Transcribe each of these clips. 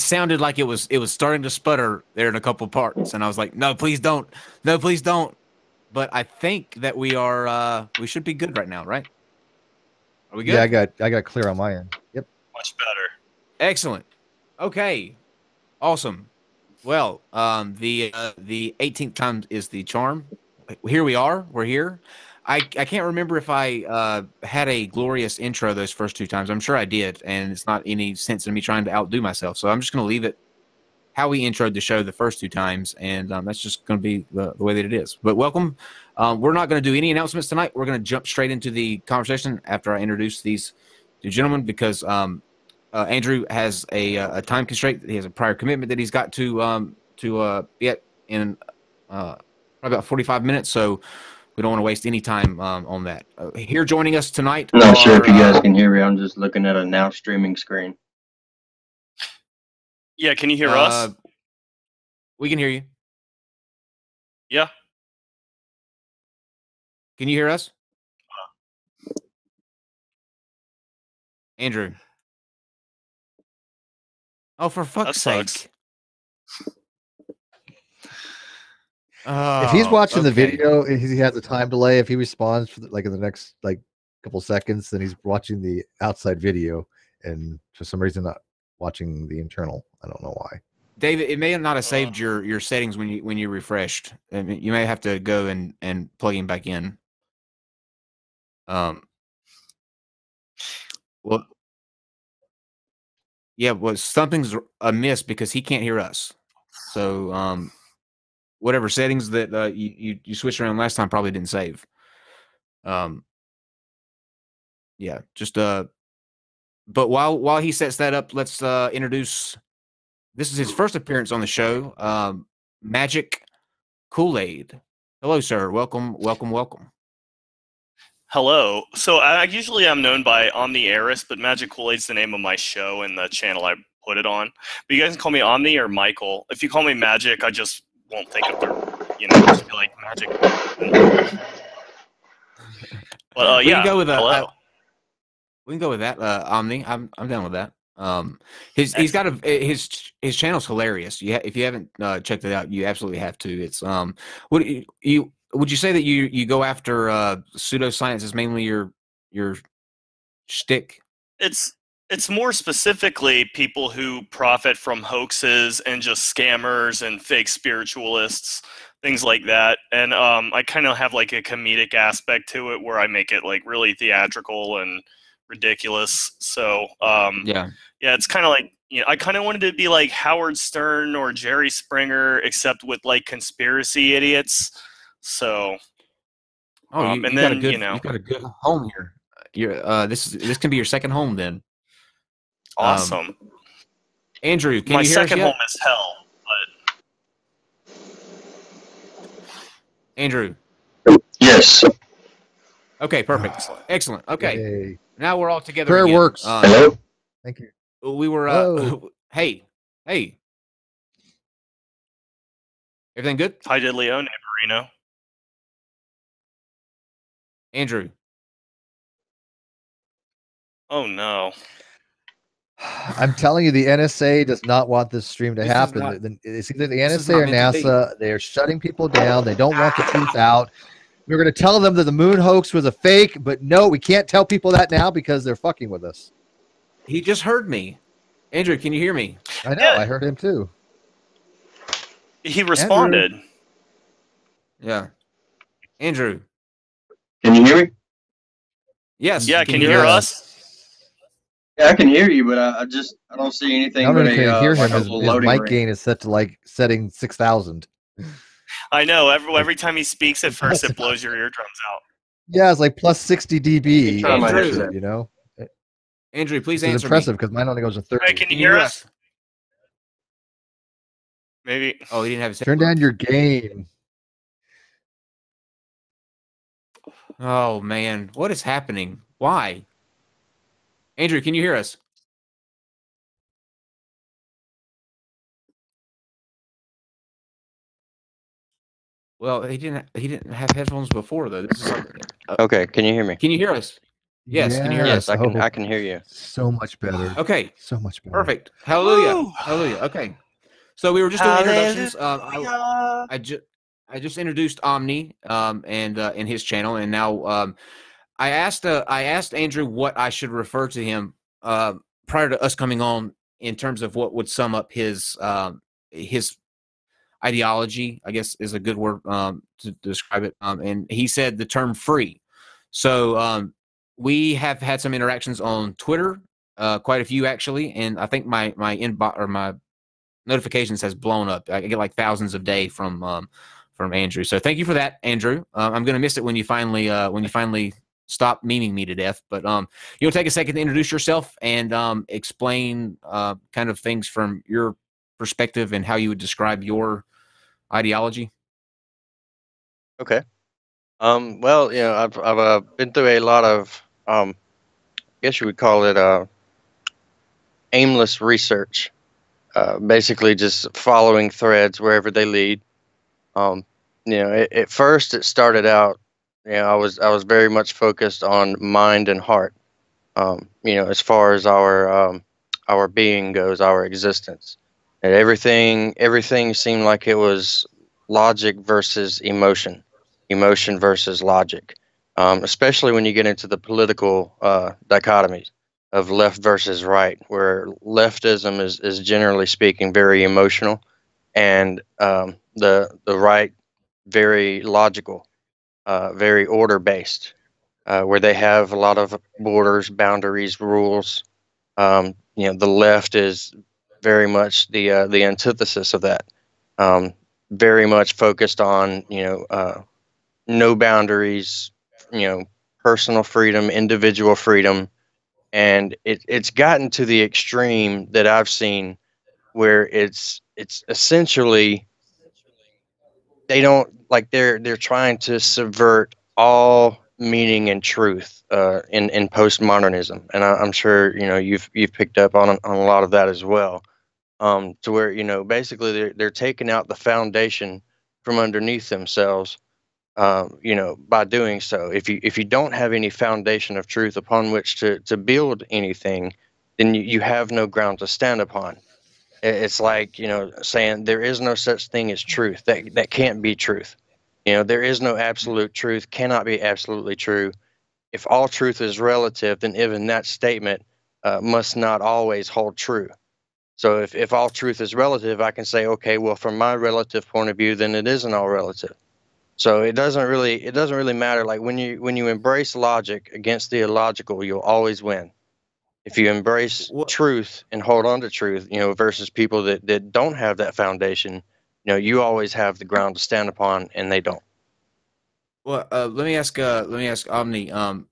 it sounded like it was it was starting to sputter there in a couple parts, and I was like, no, please don't, no, please don't. But I think that we are uh we should be good right now, right? Are we good? Yeah, I got I got clear on my end. Yep. Much better. Excellent. Okay. Awesome. Well, um, the uh, the 18th time is the charm. Here we are. We're here. I, I can't remember if I uh, had a glorious intro those first two times. I'm sure I did, and it's not any sense in me trying to outdo myself. So I'm just going to leave it how we introed the show the first two times, and um, that's just going to be the, the way that it is. But welcome. Um, we're not going to do any announcements tonight. We're going to jump straight into the conversation after I introduce these two gentlemen because um, uh, Andrew has a, uh, a time constraint. He has a prior commitment that he's got to um, to uh, get in uh, about 45 minutes. So we don't want to waste any time um, on that. Uh, here joining us tonight. Not sure if you guys uh, can hear me. I'm just looking at a now streaming screen. Yeah, can you hear uh, us? We can hear you. Yeah. Can you hear us? Andrew. Oh, for fuck's sake. Sucks. if he's Oh, watching the video, if he has a time delay. If he responds for the, like in the next like couple seconds, then he's watching the outside video, and for some reason not watching the internal. I don't know why. David, it may not have saved your your settings when you when you refreshed. I mean, you may have to go and and plug him back in. Um. Well. Yeah, well, something's amiss because he can't hear us. So, um, whatever settings that uh, you, you you switched around last time probably didn't save. Um. Yeah, just uh. But while while he sets that up, let's uh introduce this is his first appearance on the show. Um, Magic Kool Aid. Hello, sir. Welcome, welcome, welcome. Hello. So I usually I'm known by Omni Eris, but Magick Kool-Aid's the name of my show and the channel I put it on. But you guys can call me Omni or Michael. If you call me Magic, I just won't think of the, you know, just be like Magic. But uh, We can go with a- hello. We can go with that. Uh, Omni, I'm I'm down with that. Um, his he's got a his his channel's hilarious. You ha- if you haven't uh, checked it out, you absolutely have to. It's um, what you, you would you say that you you go after uh pseudoscience is mainly your your shtick? it's it's more specifically people who profit from hoaxes and just scammers and fake spiritualists things like that and um, i kind of have like a comedic aspect to it where i make it like really theatrical and ridiculous so um, Yeah. yeah it's kind of like you know i kind of wanted to be like howard stern or jerry springer except with like conspiracy idiots so Oh, Um, you, and you got a then, good you know- you got a good home here. You're uh this is this can be your second home then. Um, awesome Andrew, can my you hear us second yet? home is hell But... Andrew. Yes. Okay, perfect. Excellent. Okay. Yay. Now we're all together. Prayer again. works. Uh, Hello. Thank you. we were. Uh, hey, hey. Everything good, hi did leone Marino. Andrew? oh no I'm telling you, the NSA does not want this stream to This happen. not- it's either the this is NSA or not meant to be. NASA. They're shutting people down. They don't want the ah. truth out. We're going to tell them that the moon hoax was a fake, but no, we can't tell people that now because they're fucking with us. He just heard me. Andrew, can you hear me? I know. Yeah. I heard him too. He responded. Yeah. Andrew. Can you hear me? Yes. Yeah, can you hear hear us? us? Yeah, I can hear you, but I, I just I don't see anything. Not but only a, can you uh, hear like him, a his, his mic ring. gain is set to like setting 6,000. I know. Every every time he speaks at first, it blows your eardrums out. Yeah, it's like plus 60 dB. Try my and shit, headset. You know, Andrew, please it's answer impressive because mine only goes to 30. Hey, can you hear hear us? Maybe. Oh, he didn't have his. Turn down your gain. Oh man, what is happening? Why? Andrew, can you hear us? Well, he didn't. He didn't have headphones before though. This is something. Uh, Okay, can you hear me? can you hear us? Yes, can you hear Yes, us? I can. Oh. I can hear you. So much better. Okay, So much better. perfect. Hallelujah. Woo! Hallelujah. Okay. So we were just doing introductions. Um, I, I just I just introduced Omni um, and uh, in his channel, and now um, I asked uh, I asked Andrew what I should refer to him uh, prior to us coming on in terms of what would sum up his um, his ideology. I guess is a good word um, to describe it. Um, and he said the term free. So um, we have had some interactions on Twitter, uh, quite a few actually, and I think my my inbox or my notifications has blown up. I get like thousands a day from um, from Andrew. So thank you for that, Andrew. Uh, I'm gonna miss it when you finally uh, when you finally stop memeing me to death. But um, you'll take a second to introduce yourself and um, explain uh, kind of things from your perspective and how you would describe your ideology. Okay. Um, well, you know, I've I've uh, been through a lot of um, I guess you would call it uh, aimless research. Uh, basically, just following threads wherever they lead. Um, you know, at, at first it started out. You know, I was I was very much focused on mind and heart. Um, you know, as far as our um, our being goes, our existence, and everything everything seemed like it was logic versus emotion emotion versus logic, um, especially when you get into the political uh, dichotomies of left versus right, where leftism is, is generally speaking very emotional, and um, the the right very logical, uh, very order based, uh, where they have a lot of borders, boundaries, rules. Um, you know, the left is very much the uh, the antithesis of that. Um, very much focused on you know uh, no boundaries, you know, personal freedom, individual freedom, and it it's gotten to the extreme that I've seen where it's it's essentially they don't like they're they're trying to subvert all meaning and truth uh, in in postmodernism, and I, I'm sure you know you've you've picked up on on a lot of that as well. Um, to where you know basically they're they're taking out the foundation from underneath themselves um, you know, by doing so. If you if you don't have any foundation of truth upon which to to build anything, then you, you have no ground to stand upon. It's like you know saying there is no such thing as truth. That that can't be truth. You know, there is no absolute truth. Cannot be absolutely true. If all truth is relative, then even that statement uh, must not always hold true. So if, if all truth is relative, I can say, okay, well, from my relative point of view, then it isn't all relative. So it doesn't really it doesn't really matter. Like when you when you embrace logic against the illogical, you'll always win. If you embrace Wha- truth and hold on to truth, you know, versus people that, that don't have that foundation, you know, you always have the ground to stand upon and they don't. Well, uh, let me ask. Uh, let me ask Omni. Um,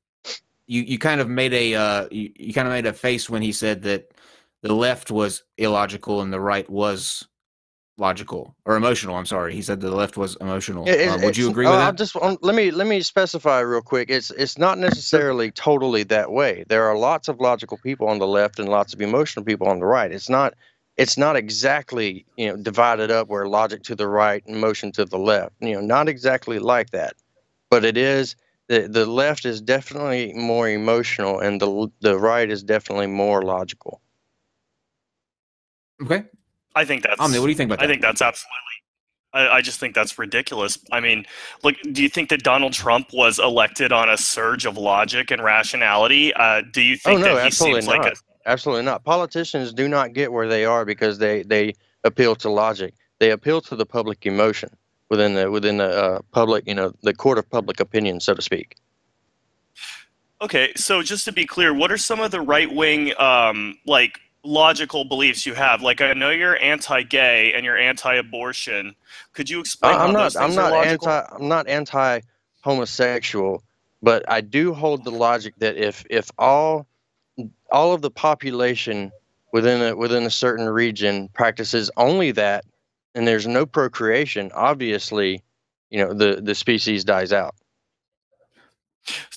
you you kind of made a uh, you, you kind of made a face when he said that the left was illogical and the right was logical or emotional. I'm sorry. He said the left was emotional. It- it- um, would you agree uh, with I'll that? just um, let me let me specify real quick. It's it's not necessarily totally that way. There are lots of logical people on the left and lots of emotional people on the right. It's not it's not exactly you know divided up where logic to the right, and emotion to the left. You know, not exactly like that. But it is the the left is definitely more emotional and the the right is definitely more logical. Okay, I think that's. Omni, what do you think about that? I think that's absolutely. I, I just think that's ridiculous. I mean, look, do you think that Donald Trump was elected on a surge of logic and rationality? Uh, do you think Oh think no, that he absolutely seems like not. a Absolutely not. Politicians do not get where they are because they they appeal to logic. They appeal to the public emotion within the within the uh, public, you know, the court of public opinion, so to speak. Okay, so just to be clear, what are some of the right wing um, like logical beliefs you have? Like I know you're anti-gay and you're anti-abortion. Could you explain how I'm not I'm not anti I'm not anti homosexual, but I do hold the logic that if if all all of the population within a within a certain region practices only that and there's no procreation, obviously, you know, the the species dies out.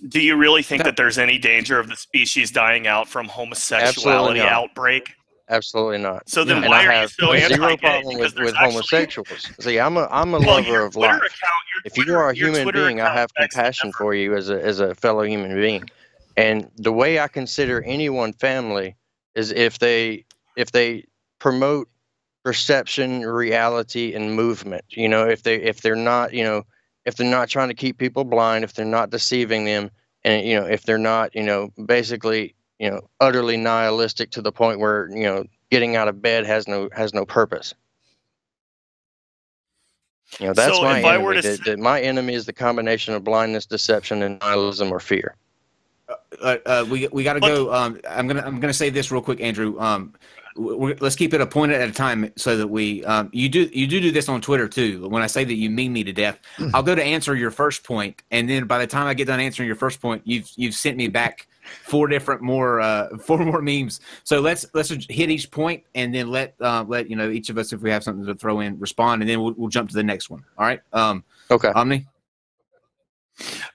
Do you really think That- that there's any danger of the species dying out from homosexuality outbreak? Absolutely not. So then Yeah. why are you have so anti-gay? problem with, with homosexuals. See, I'm a I'm a Well, lover of life. account, If you are a human Twitter being, I have compassion for you as a as a fellow human being. And the way I consider anyone family is if they if they promote perception, reality, and movement. You know, if they if they're not, you know, if they're not trying to keep people blind, if they're not deceiving them, and you know, if they're not, you know, basically, you know, utterly nihilistic to the point where you know getting out of bed has no has no purpose. You know, that's So my if I enemy. were to that- s- my enemy is the combination of blindness, deception, and nihilism or fear. uh, uh, we we got to go. Um, I'm gonna I'm gonna say this real quick, Andrew. Um, w- we're, let's keep it a point at a time so that we um, you do you do do this on Twitter too. When I say that you mean me to death, I'll go to answer your first point, and then by the time I get done answering your first point, you've you've sent me back four different more uh, four more memes. So let's let's hit each point, and then let uh, let you know each of us if we have something to throw in respond, and then we'll, we'll jump to the next one. All right, um, Okay. Omni.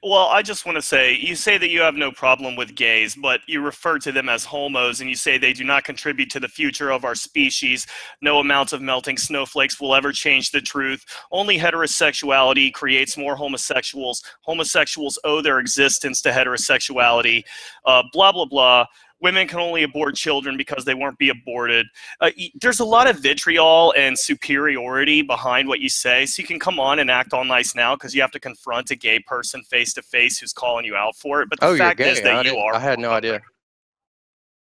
Well, I just want to say you say that you have no problem with gays, but you refer to them as homos and you say they do not contribute to the future of our species. No amount of melting snowflakes will ever change the truth. Only heterosexuality creates more homosexuals. Homosexuals owe their existence to heterosexuality. Uh, blah, blah, blah. Women can only abort children because they won't be aborted. Uh, there's a lot of vitriol and superiority behind what you say. So you can come on and act all nice now because you have to confront a gay person face to face who's calling you out for it. But the Oh, fact is I, that you are. I had no idea.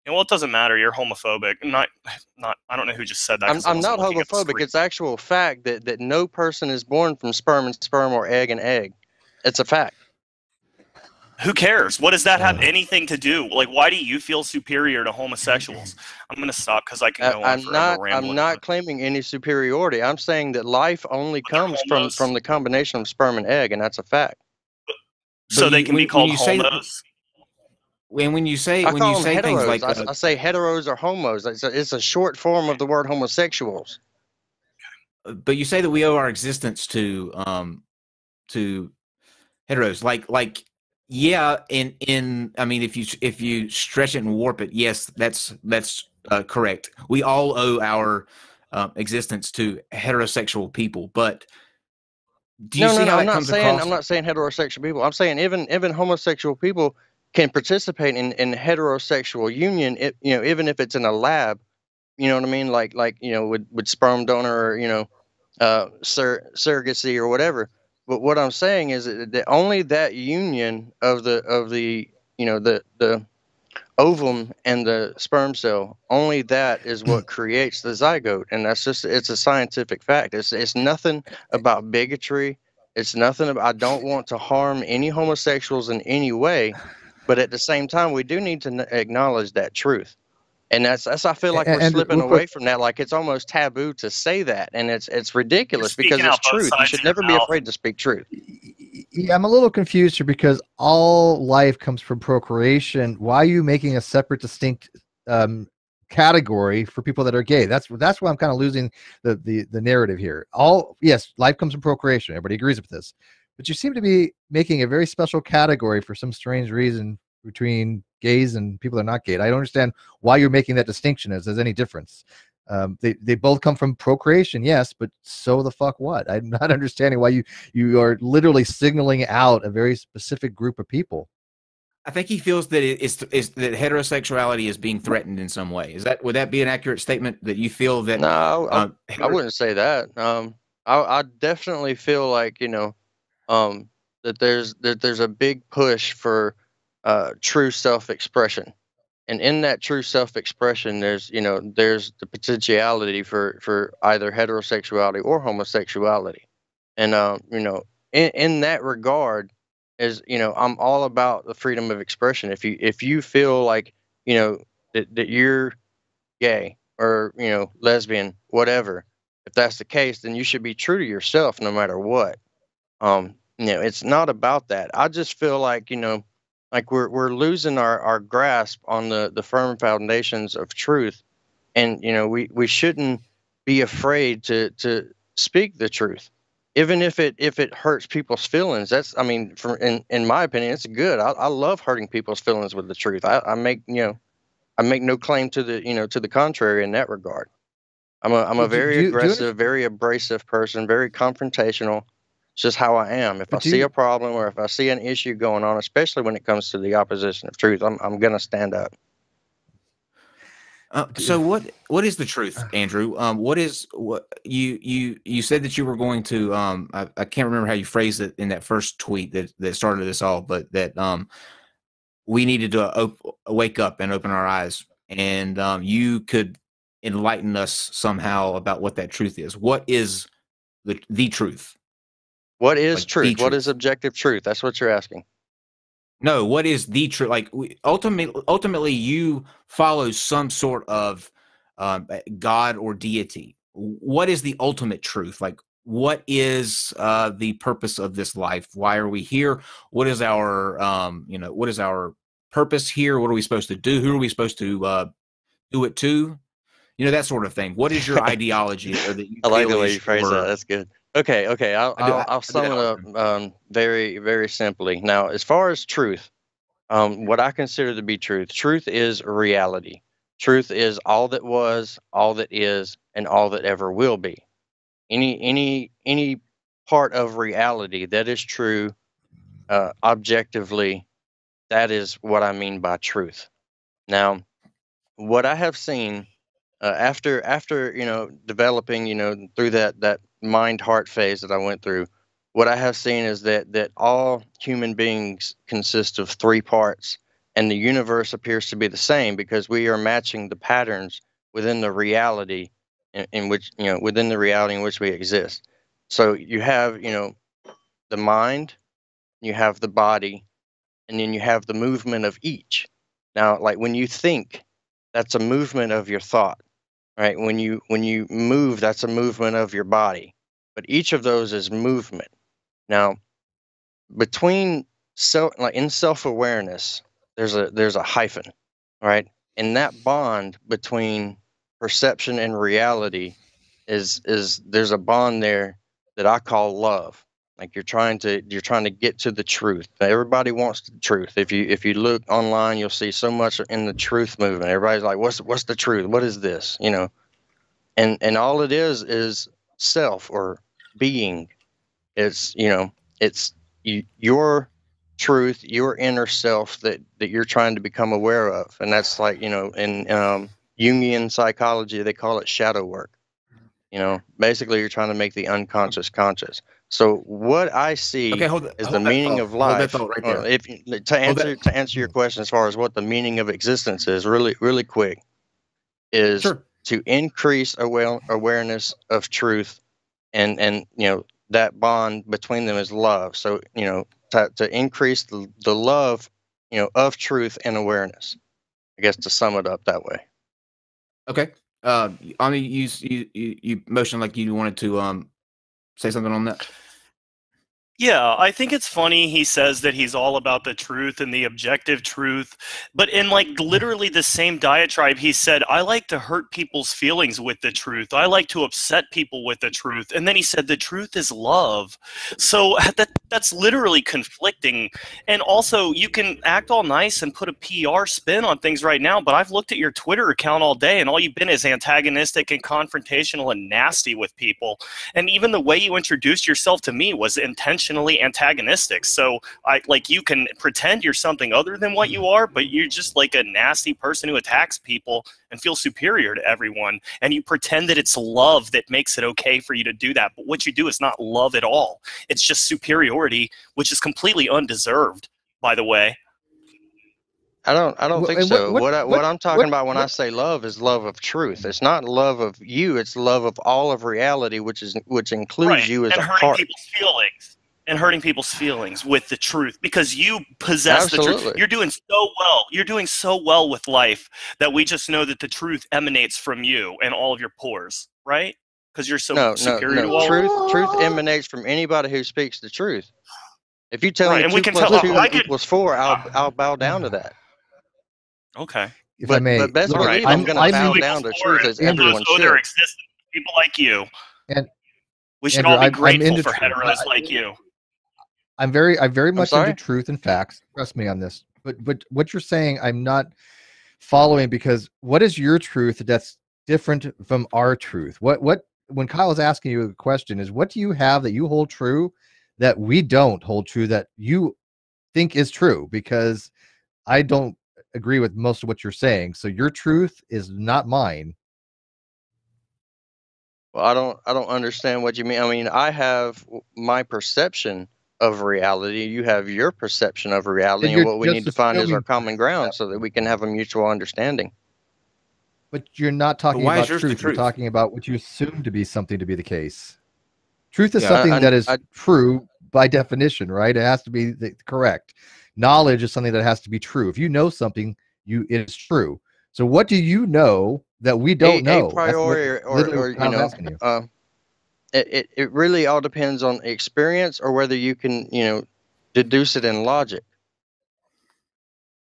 And well, it doesn't matter. You're homophobic. Not, not. I don't know who just said that. I'm, I'm not looking at the homophobic. It's actual fact that, that no person is born from sperm and sperm or egg and egg. It's a fact. Who cares? What does that have anything to do? Like, why do you feel superior to homosexuals? I'm gonna stop because I can I, go on I'm forever not. rambling, I'm not but- claiming any superiority. I'm saying that life only But comes from from the combination of sperm and egg, and that's a fact. So But they can when- be called you say that- homos. When when you say I when you them say things like I, uh, I say heteros or homos. It's a, it's a short form of the word homosexuals. but you say that we owe our existence to um to heteros like like yeah in in i mean if you if you stretch it and warp it yes that's that's uh, correct we all owe our um, existence to heterosexual people but do you no, see no, no. how I'm that not comes saying. across I'm not saying heterosexual people. I'm saying even even homosexual people can participate in in heterosexual union. It, you know, even if it's in a lab. You know what I mean? Like like you know with with sperm donor or you know, uh, sur- surrogacy or whatever. But what I'm saying is that only that union of the of the you know the the ovum and the sperm cell only that is what creates the zygote. And that's just it's a scientific fact. It's it's nothing about bigotry. It's nothing about i don't want to harm any homosexuals in any way. But at the same time we do need to acknowledge that truth and that's that's i feel like we're and slipping real away quick- from that like it's almost taboo to say that and it's it's ridiculous because it's truth you should never be mouth. afraid to speak truth Yeah, I'm a little confused here because all life comes from procreation. Why are you making a separate, distinct um, category for people that are gay? That's that's why I'm kind of losing the, the the narrative here. All yes, life comes from procreation. Everybody agrees with this, but you seem to be making a very special category for some strange reason between gays and people that are not gay. I don't understand why you're making that distinction. As there's any difference. Um, they they both come from procreation, yes, but so the fuck what? I'm not understanding why you you are literally signaling out a very specific group of people. i think he feels that it's, it's that heterosexuality is being threatened in some way is that would that be an accurate statement that you feel that no I- um, I wouldn't say that. Um, I, I definitely feel like you know, um, that there's that there's a big push for uh, true self-expression, and in that true self-expression, there's you know there's the potentiality for for either heterosexuality or homosexuality, and um, you know in in that regard is you know I'm all about the freedom of expression. If you if you feel like you know that, that you're gay or you know lesbian whatever if that's the case then you should be true to yourself no matter what. Um you know it's not about that. I just feel like you know like we're we're losing our our grasp on the the firm foundations of truth and you know we we shouldn't be afraid to to speak the truth even if it if it hurts people's feelings that's i mean for in in my opinion it's good i, I love hurting people's feelings with the truth I, I make you know I make no claim to the you know to the contrary in that regard. I'm a I'm a Do- do very do aggressive, very abrasive person, very confrontational. It's just how I am. If But I see you- a problem or if I see an issue going on, especially when it comes to the opposition of truth, I'm I'm gonna stand up. Uh, so what what is the truth, Andrew? Um, what is what you you you said that you were going to um I, I can't remember how you phrased it in that first tweet that that started this all, but that um we needed to op- wake up and open our eyes, and um you could enlighten us somehow about what that truth is. What is the the truth? What is Like truth? What truth. is objective truth? That's what you're asking. No, what is the truth? Like ultimately, ultimately, you follow some sort of um, uh, God or deity. What is the ultimate truth? Like, what is uh, the purpose of this life? Why are we here? What is our, um, you know, what is our purpose here? What are we supposed to do? Who are we supposed to uh, do it to? You know, that sort of thing. What is your ideology? Or that you I like the way you phrase that. That's good. Okay, okay. I'll I'll, I'll sum it up um, very very simply. Now, as far as truth, um, what I consider to be truth, truth is reality. Truth is all that was, all that is, and all that ever will be. Any any any part of reality that is true, uh, objectively, that is what I mean by truth. Now, what I have seen uh, after after you know developing you know through that that mind heart phase that I went through, what I have seen is that that all human beings consist of three parts, and the universe appears to be the same because we are matching the patterns within the reality in, in which you know within the reality in which we exist. So you have you know the mind, you have the body, and then you have the movement of each. Now, like when you think, that's a movement of your thought right? When you when you move that's a movement of your body but each of those is movement. Now between self like in self-awareness there's a there's a hyphen right? And that bond between perception and reality is is there's a bond there that i call love like you're trying to you're trying to get to the truth. Everybody wants the truth. If you if you look online you'll see so much in the truth movement. Everybody's like what's what's the truth? What is this? You know? And and all it is is self or being. It's you know it's you, your truth your inner self that that you're trying to become aware of. And that's like you know in um jungian psychology they call it shadow work. You know? Basically you're trying to make the unconscious conscious so what i see Okay, hold, is hold the meaning thought. of life. right uh, if to answer to answer your question as far as what the meaning of existence is, really really quick, is Sure. to increase aware, awareness of truth, and and you know that bond between them is love. So you know to, to increase the, the love, you know, of truth and awareness. I guess to sum it up that way. Okay. Uh, I mean, you you you, you motioned like you wanted to um say something on that. Yeah, I think it's funny he says that he's all about the truth and the objective truth, but in like literally the same diatribe he said, I like to hurt people's feelings with the truth. I like to upset people with the truth. And then he said the truth is love. So that that's literally conflicting. And also you can act all nice and put a PR spin on things right now, but I've looked at your Twitter account all day and all you've been is antagonistic and confrontational and nasty with people and even the way you introduced yourself to me was intentionally antagonistic so i like you can pretend you're something other than what you are but you're just like a nasty person who attacks people and feels superior to everyone and you pretend that it's love that makes it okay for you to do that but what you do is not love at all it's just superiority which is completely undeserved by the way I don't. I don't think and what- so. what- What, I, what, what- I'm talking what- about when I say love is love of truth. It's not love of you. It's love of all of reality, which is which includes right. you as and a hurting part. people's feelings and hurting people's feelings with the truth because you possess the truth you're doing so well you're doing so well with life that we just know that the truth emanates from you and all of your pores right because you're so no, no, superior to no. all Truth, truth emanates from anybody who speaks the truth. If you tell Right, me and we two can plus tell- two oh, I could- equals four, I'll ah. I'll bow down to that. okay If I may, but best look, believe I'm- I'm, going to bow down to People truth it, as Andrew, everyone those owe their should. people like you And- we should Andrew, all be I'm- I'm grateful for truth. heteros I- like you I'm very, I'm very much sorry? into truth and facts. Trust me on this. But, but what you're saying, I'm not following because what is your truth that's different from our truth? What, what, when Kyle is asking you a question, is what do you have that you hold true that we don't hold true that you think is true because I don't agree with most of what you're saying. So your truth is not mine. Well, I don't I don't understand what you mean. I mean, I have my perception of reality. You have your perception of reality, and you're what we need to find is our common ground so that we can have a mutual understanding. But you're not talking why about yours the truth. You're talking about what you assume to be something to be the case. Truth is Yeah, something I- that is I- true by definition, right? It has to be the, correct. Knowledge is something that has to be true. If you know something, you it is true. So what do you know that we don't a, know? A That's what- priori, or, literally or you I'm know, asking you. uh, it, it it really all depends on experience or whether you can you know deduce it in logic.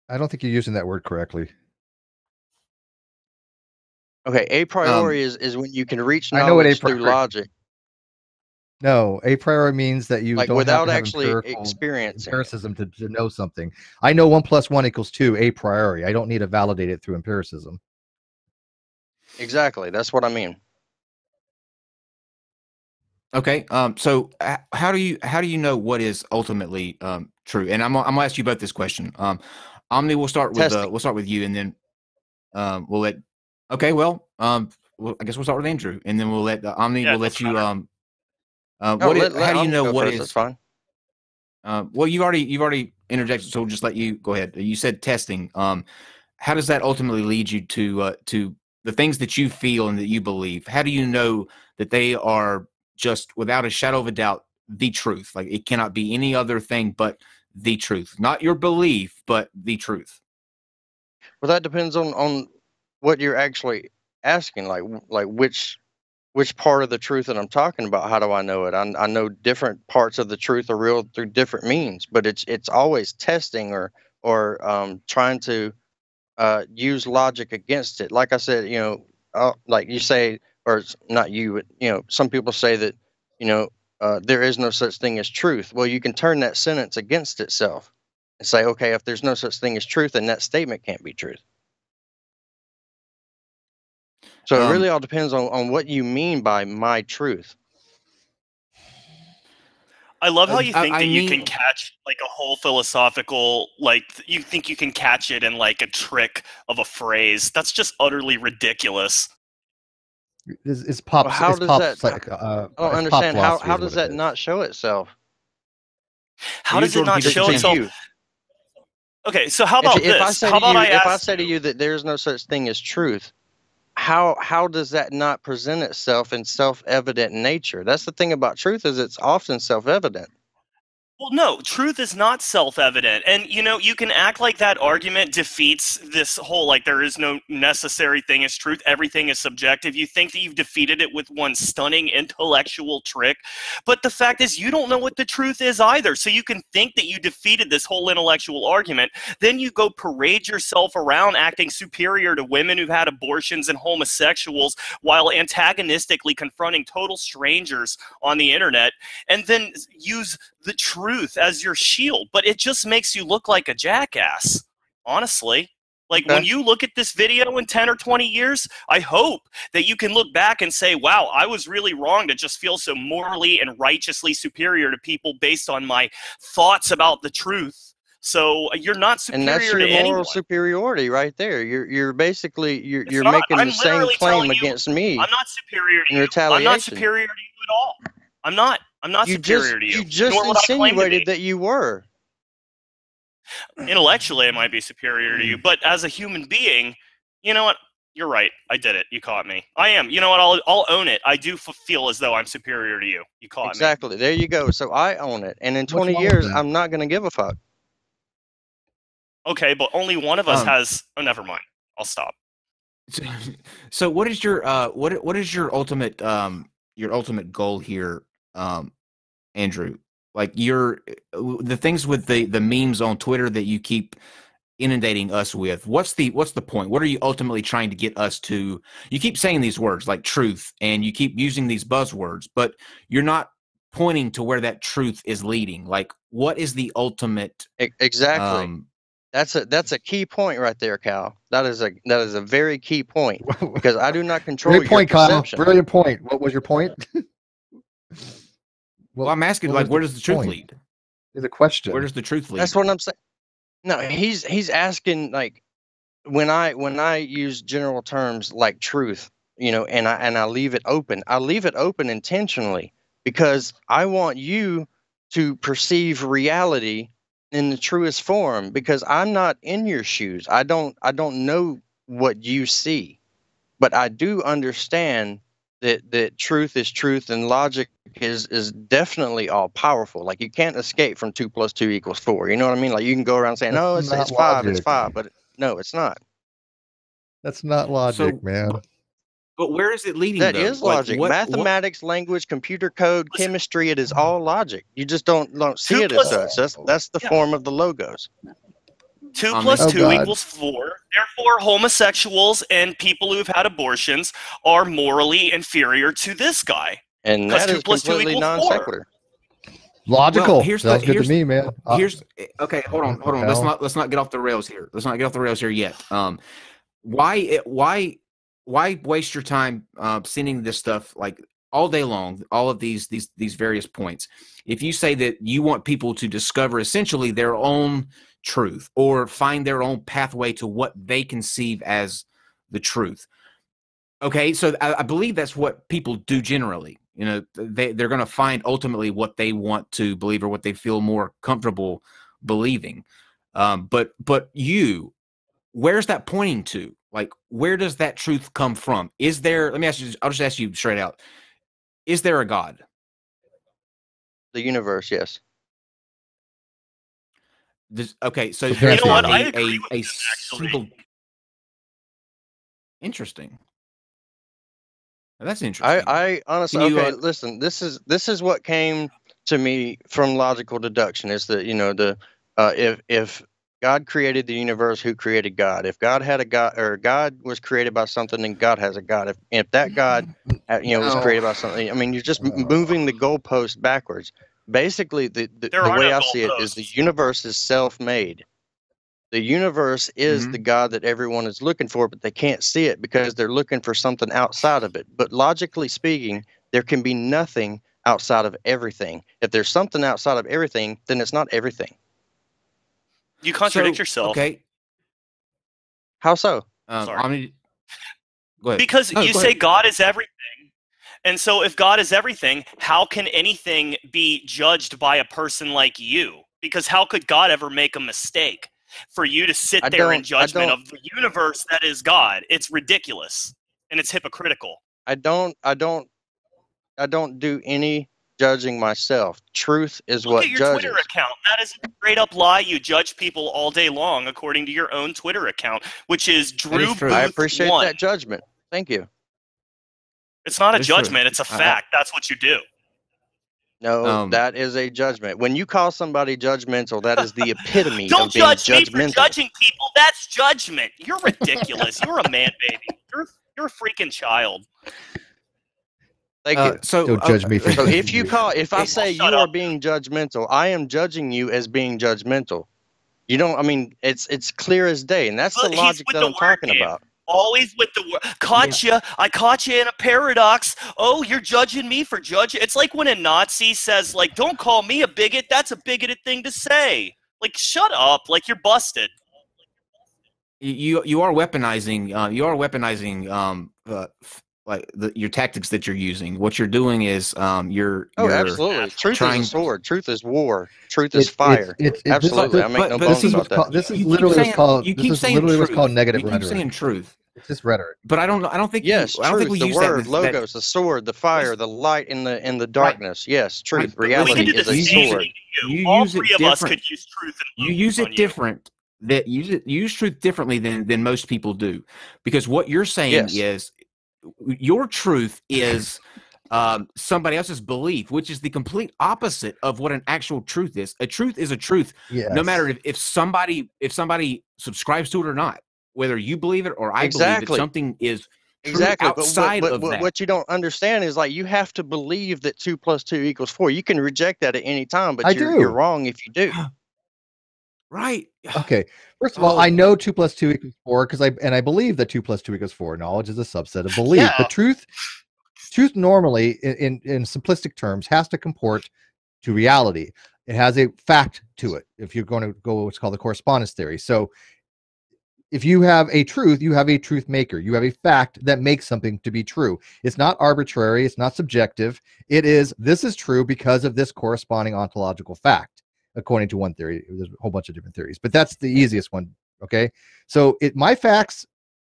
I don't think you're using that word correctly. Okay, a priori is, is when you can reach Um, I know what a knowledge through logic, No, a priori means that you like don't without have to have actually empirical experiencing. empiricism to, to know something. I know one plus one equals two a priori. I don't need to validate it through empiricism. Exactly, that's what I mean. Okay. Um. So, how do you how do you know what is ultimately um true? And I'm gonna- I'm gonna ask you both this question. Um, Omni, we'll start with uh, we'll start with you, and then um we'll let. Okay. Well, um, well, I guess we'll start with Andrew, and then we'll let uh, Omni. Yeah, we'll let you matter. um. Uh, No, what is, let- let how do you Omni know go what first, is? That's fine. Uh, well, you've already you've already interjected, so we'll just let you go ahead. You said testing. Um, how does that ultimately lead you to uh, to the things that you feel and that you believe? How do you know that they are just without a shadow of a doubt the truth? Like it cannot be any other thing but the truth, not your belief, but the truth. Well, that depends on on what you're actually asking. Like like which which part of the truth that I'm talking about. How do I know it? I, I know different parts of the truth are real through different means, but it's it's always testing or or um, trying to uh, use logic against it. Like I said, you know, uh, like you say, or it's not you, but you know, some people say that you know uh, there is no such thing as truth. Well, you can turn that sentence against itself and say, okay, if there's no such thing as truth, then that statement can't be truth. So Um, it really all depends on, on what you mean by my truth. I love how Uh, you think I that you can catch like a whole philosophical like you think you can catch it in like a trick of a phrase. That's just utterly ridiculous. It's, it's pop. Well, how it's does pop that- psych- uh, I don't understand how, philosophy how is does what it that is. not show itself? How does it not show itself? you. Okay, so how about if, if I this? say How to about you, I if I say to you that there's no such thing as truth, how how does that not present itself in self-evident nature? That's the thing about truth is it's often self-evident. Well, no, truth is not self evident. And, you know, you can act like that argument defeats this whole, like, there is no necessary thing as truth. Everything is subjective. You think that you've defeated it with one stunning intellectual trick. But the fact is, you don't know what the truth is either. So you can think that you defeated this whole intellectual argument. Then you go parade yourself around acting superior to women who've had abortions and homosexuals while antagonistically confronting total strangers on the internet and then use the truth as your shield, but it just makes you look like a jackass, honestly. Like when you look at this video in 10 or 20 years, I hope that you can look back and say, wow, I was really wrong to just feel so morally and righteously superior to people based on my thoughts about the truth. So uh, you're not superior And that's your moral anyone. superiority right there. You're you're basically you're It's you're not. making I'm the same claim you- against me. I'm not superior to you. I'm not superior to you at all. I'm not. I'm not you superior just to you. you just nor would I claim to be. insinuated that you were. intellectually I might be superior to you, but as a human being, you know what? You're right. I did it. You caught me. I am. You know what? I'll I'll own it. I do f- feel as though I'm superior to you. You caught me. Exactly. There you go. So I own it. And in 20 years. I'm not going to give a fuck. Okay, but only one of us Um, has. Oh, never mind. I'll stop. So, so what is your uh what what is your ultimate um your ultimate goal here um Andrew like you're the things with the the memes on Twitter that you keep inundating us with what's the what's the point what are you ultimately trying to get us to you keep saying these words like truth and you keep using these buzzwords but you're not pointing to where that truth is leading like what is the ultimate Exactly. um that's a that's a key point right there, Cal. That is a that is a very key point because I do not control Great point, your Kyle. perception. Brilliant point. What was your point? Well, I'm asking, like, where does the truth point? lead? Is a question. Where does the truth lead? That's what I'm saying. No, he's he's asking like when I when I use general terms like truth, you know, and I and I leave it open. I leave it open intentionally because I want you to perceive reality in the truest form because I'm not in your shoes. I don't I don't know what you see. But I do understand that that truth is truth and logic is is definitely all powerful. Like you can't escape from two plus two equals four. You know what I mean? Like you can go around saying, "No, oh, it's, not it's five, it's logic. five," but no, it's not. That's not logic, So- man. but where is it leading? That though? is logic. what- what- Mathematics, language, computer code, Listen. chemistry. It is all logic. You just don't don't see Two it as such. That's that's the Yeah. form of the logos. Two Um, plus Oh, two God. equals four. Therefore, homosexuals and people who've had abortions are morally inferior to this guy. And Plus that two is plus two completely equals non sequitur. Logical. here's the- Sounds good here's- to me, man. Uh, here's okay hold on hold on let's not let's not get off the rails here let's not get off the rails here yet um why it, why why waste your time uh, sending this stuff like all day long all of these these these various points. If you say that you want people to discover essentially their own truth or find their own pathway to what they conceive as the truth. Okay so i, I believe that's what people do generally. You know they, they're going to find ultimately what they want to believe or what they feel more comfortable believing. Um, but but you where's that pointing to? Like where does that truth come from? Is there let me ask you i'll just ask you straight out is there a god The universe, yes. Does, okay so You know not what? I a, agree a, with a this, single interesting Now, that's interesting I, I honestly you, okay. uh, listen, this is this is what came to me from logical deduction. Is that you know the uh, if if God created the universe, who created God? If God had a God or God was created by something, then God has a God. If if that God uh, you know was created by something, I mean you're just m- moving the goalpost backwards. Basically, the the, the way no I see it is the universe is self-made. The universe is Mhm. the God that everyone is looking for, but they can't see it because they're looking for something outside of it. But logically speaking, there can be nothing outside of everything. If there's something outside of everything, then it's not everything. You contradict So, yourself. okay How so? um, Sorry. I'm go ahead Because No, you go say ahead. God is everything. And so if God is everything, how can anything be judged by a person like you? Because how could God ever make a mistake? For you to sit I there in judgment of the universe that is God, it's ridiculous and it's hypocritical. I don't I don't I don't do any judging myself. Truth is Look what at your judges. Twitter account. That is a straight up lie. You judge people all day long according to your own Twitter account, which is Drew true. Booth I appreciate one. that judgment. Thank you. It's not a That is true. judgment. It's a fact. That's what you do. No, Um, that is a judgment. When you call somebody judgmental, that is the epitome Don't of being judge me for judging people. That's judgment. You're ridiculous. You're a man baby. You're you're a freaking child. Thank Uh, so Don't uh, judge me for So if you call, if I say you shut are being judgmental, I am judging you as being judgmental. You don't. I mean, it's it's clear as day, and that's But the logic that the I'm talking game. about. Always with the word. Caught you. I caught you in a paradox. Oh, you're judging me for judging. It's like when a Nazi says, like, "Don't call me a bigot." That's a bigoted thing to say. Like, shut up. Like, you're busted. you you are weaponizing uh, you are weaponizing um uh, f- like the, your tactics that you're using what you're doing is um you're Oh, you're, absolutely. Truth trying- is a sword. Truth is war. Truth It- is fire. It's, it's, it- Absolutely. This, I make but- no but bones this is about what's that. called. This is you keep literally saying- what's called. you This keep is saying literally what's truth. called negative you keep rhetoric. saying truth It's just rhetoric. but i don't i don't think you- Yes, i don't truth. think we the use word, that, that logos, the sword, the fire, the light in the in the darkness. Yes, truth. but We Reality is a you same use sword. you. you All use it three of us different. could use truth you use it different that use it use truth differently than than most people do because what you're saying Yes. is your truth is um, somebody else's belief which is the complete opposite of what an actual truth is a truth is a truth Yes. no matter if, if somebody if somebody subscribes to it or not whether you believe it or i believe Exactly. it something is Exactly. But, outside what, of but that what you don't understand is like you have to believe that two plus two equals four. You can reject that at any time, but I you're, do. you're wrong if you do. right Okay. First of all, I Oh. know two plus two equals four because I and I believe that two plus two equals four. Knowledge is a subset of belief. Yeah. The truth, truth normally, in, in in simplistic terms, has to comport to reality. It has a fact to it. If you're going to go what's called the correspondence theory, so if you have a truth, you have a truth maker. You have a fact that makes something to be true. It's not arbitrary. It's not subjective. It is this is true because of this corresponding ontological fact, according to one theory. There's a whole bunch of different theories, but that's the easiest one. Okay, so it my facts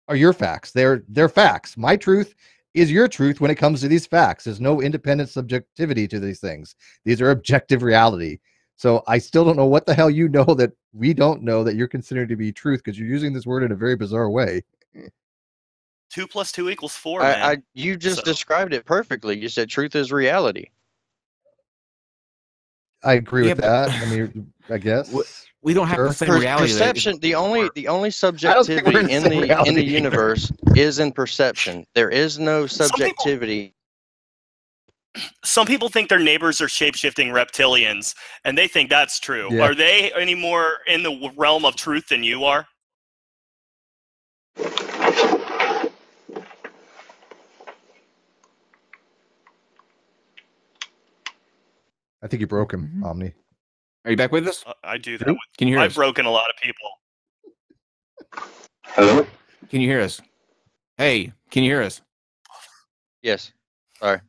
are your facts. They're they're facts. My truth is your truth when it comes to these facts. There's no independent subjectivity to these things. These are objective reality. So I still don't know what the hell you know that we don't know that you're considering to be truth because you're using this word in a very bizarre way. Two plus two equals four. man. I, I you just So- described it perfectly. You said truth is reality. I agree Yeah, with but- that. I mean, I guess. We don't have Sure. the same Per- reality. perception. The only the only don't think we're subjectivity in the in same the in the universe is in perception. There is no Some people- subjectivity. Some people think their neighbors are shape shifting reptilians, and they think that's true. Yeah. Are they any more in the realm of truth than you are? I think you broke him, Mhm. Omni. Are you back with us? Uh, I do that. With, Can you hear I've us? broken a lot of people. Hello? Can you hear us? Hey, can you hear us? Yes. Sorry.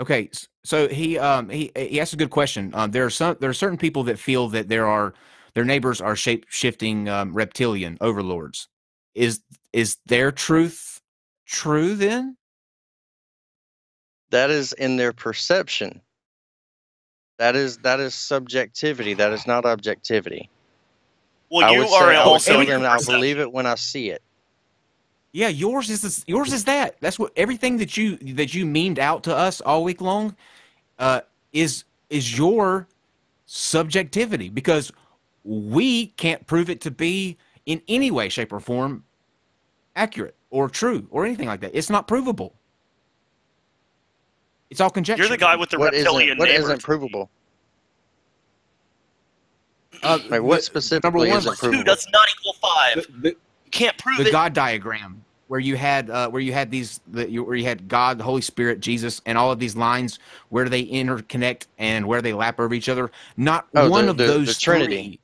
Okay, so he um he he asked a good question. Um, there are some there are certain people that feel that there are their neighbors are shape shifting um, reptilian overlords. Is is their truth true then? That is in their perception. That is that is subjectivity. That is not objectivity. Well, I you would are say, I would say in your then I'll believe it when I see it. Yeah, yours is this, yours is that. That's what everything that you that you memed out to us all week long uh, is is your subjectivity because we can't prove it to be in any way, shape, or form accurate or true or anything like that. It's not provable. It's all conjecture. You're the guy with the What reptilian isn't what neighbors. isn't provable? Uh, Like what the- specifically one- isn't Plus two does not equal five. the, the, You can't prove the it. The God diagram where you had uh, where you had these the, you, where you had God, the Holy Spirit, Jesus, and all of these lines where they interconnect and where they lap over each other. Not Oh, one the- of the- the those Trinity. three-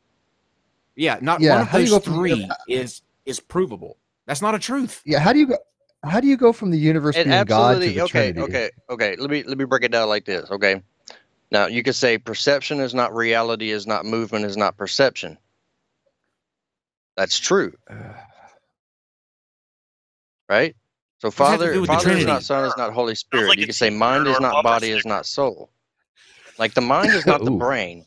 Yeah, not Yeah, one of how do you those go from- three is is provable. That's not a truth. Yeah, how do you go? How do you go from the universe It being God to absolutely the okay. Trinity? Okay. Okay. Let me let me break it down like this. Okay. Now you could say perception is not reality, is not movement, is not perception. That's true, right? So does that have to Father, do with the Father is not Son, is not Holy Spirit. like you a could say mind is not body, is not soul. Like the mind is not the brain.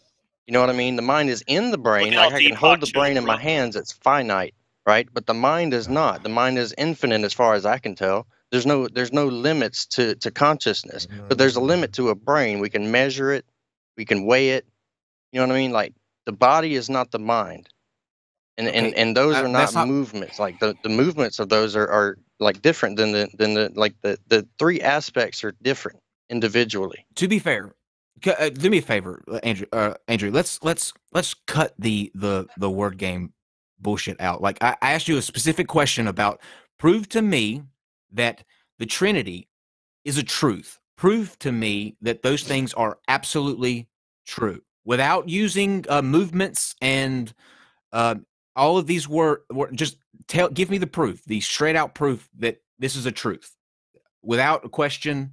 You know what I mean? The mind is in the brain. Like I can hold the brain in my hands. It's finite, right? But the mind is not. The mind is infinite as far as I can tell. There's no there's no limits to to consciousness. But there's a limit to a brain. We can measure it. We can weigh it. You know what I mean? Like the body is not the mind. And and, Okay, and those uh, are not not- movements. Like the, the movements of those are, are like different than the than the like the, the three aspects are different individually. To be fair, uh, do me a favor, Andrew. Uh, Andrew, let's let's let's cut the the the word game bullshit out. Like I, asked you a specific question about prove to me that the Trinity is a truth. Prove to me that those things are absolutely true without using uh, movements and uh, all of these word, word. Just tell, give me the proof, the straight out proof that this is a truth, without a question.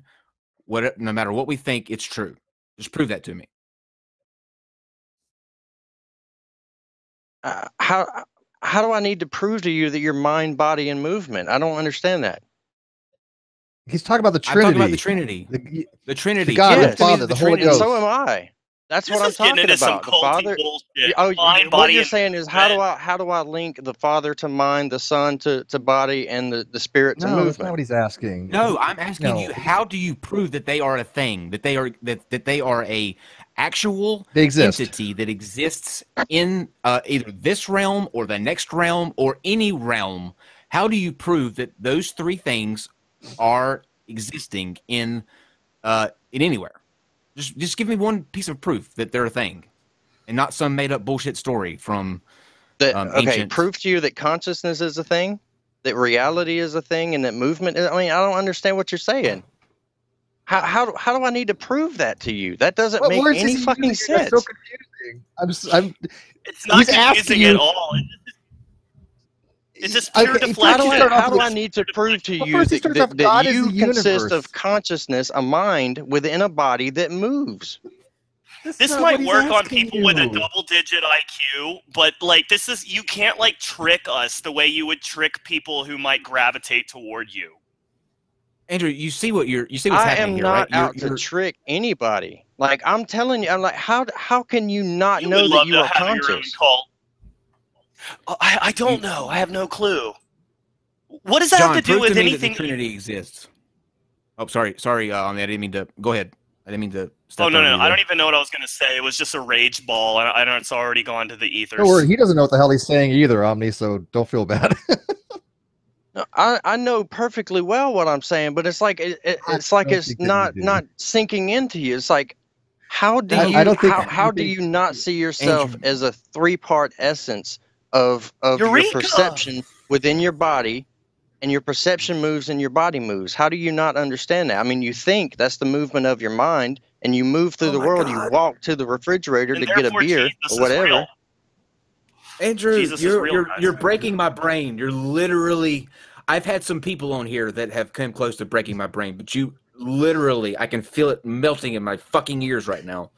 What, no matter what we think, it's true. Just prove that to me. Uh, how how do I need to prove to you that you're mind, body, and movement? I don't understand that. He's talking about the Trinity. I'm Trinity. talking about the Trinity. The- The Trinity. God, the Give to me Father, the Holy Ghost. so am I. That's This what I'm talking into some about. The Father. bullshit. Oh, Mind, what body, you're saying is how do. I how do I link the Father to mind, the Son to, to body, and the, the Spirit to no, that's not what he's asking. No, I'm asking you. How do you prove that they are a thing? That they are that that they are a actual They exist. entity that exists in uh, either this realm or the next realm or any realm. How do you prove that those three things are existing in uh, in anywhere? Just just give me one piece of proof that they're a thing, and not some made up bullshit story from. That um, okay, ancient- prove to you that consciousness is a thing, that reality is a thing, and that movement. Is, I mean, I don't understand what you're saying. How how do- how do I need to prove that to you? That doesn't What make any fucking using? That's sense. So confusing. I'm just, I'm, It's not He's asking confusing you- at all. It's just- It's just I- pure How deflection. do I, how do I need to prove to you first he that, that, that you consist of consciousness, a mind within a body that moves? That's this might work on asking people with a double digit IQ, but like this is you can't like trick us the way you would trick people who might gravitate toward you. Andrew, you see what you're you see what's I happening am here, not right? You're- out to you're- trick anybody. Like I'm telling you, I'm like, how how can you not You know would that love you to are have your own conscious? cult. Uh, I, I don't know. I have no clue. What does that John, have to do with to me that anything? the Trinity exists. Oh, sorry, sorry, uh, I didn't mean to. Go ahead. I didn't mean to. step Oh no, no, you no! I don't even know what I was gonna say. It was just a rage ball, and I don't know it's already gone to the ethers. Don't worry, he doesn't know what the hell he's saying either, Omni. So don't feel bad. No, I, I know perfectly well what I'm saying, but it's like it, it- it's like it's think that you not not sinking into you. It's like how do I- you I don't think- how, how don't do think- you not see yourself Andrew- as a three part essence of of your perception within your body and your perception moves and your body moves. How do you not understand that? I mean, you think that's the movement of your mind and you move through Oh the world, God. you walk to the refrigerator And to get a beer Jesus or is whatever. Real. Andrew, Jesus you're real, you're you're breaking my brain. You're literally. I've had some people on here that have come close to breaking my brain, but you literally, I can feel it melting in my fucking ears right now.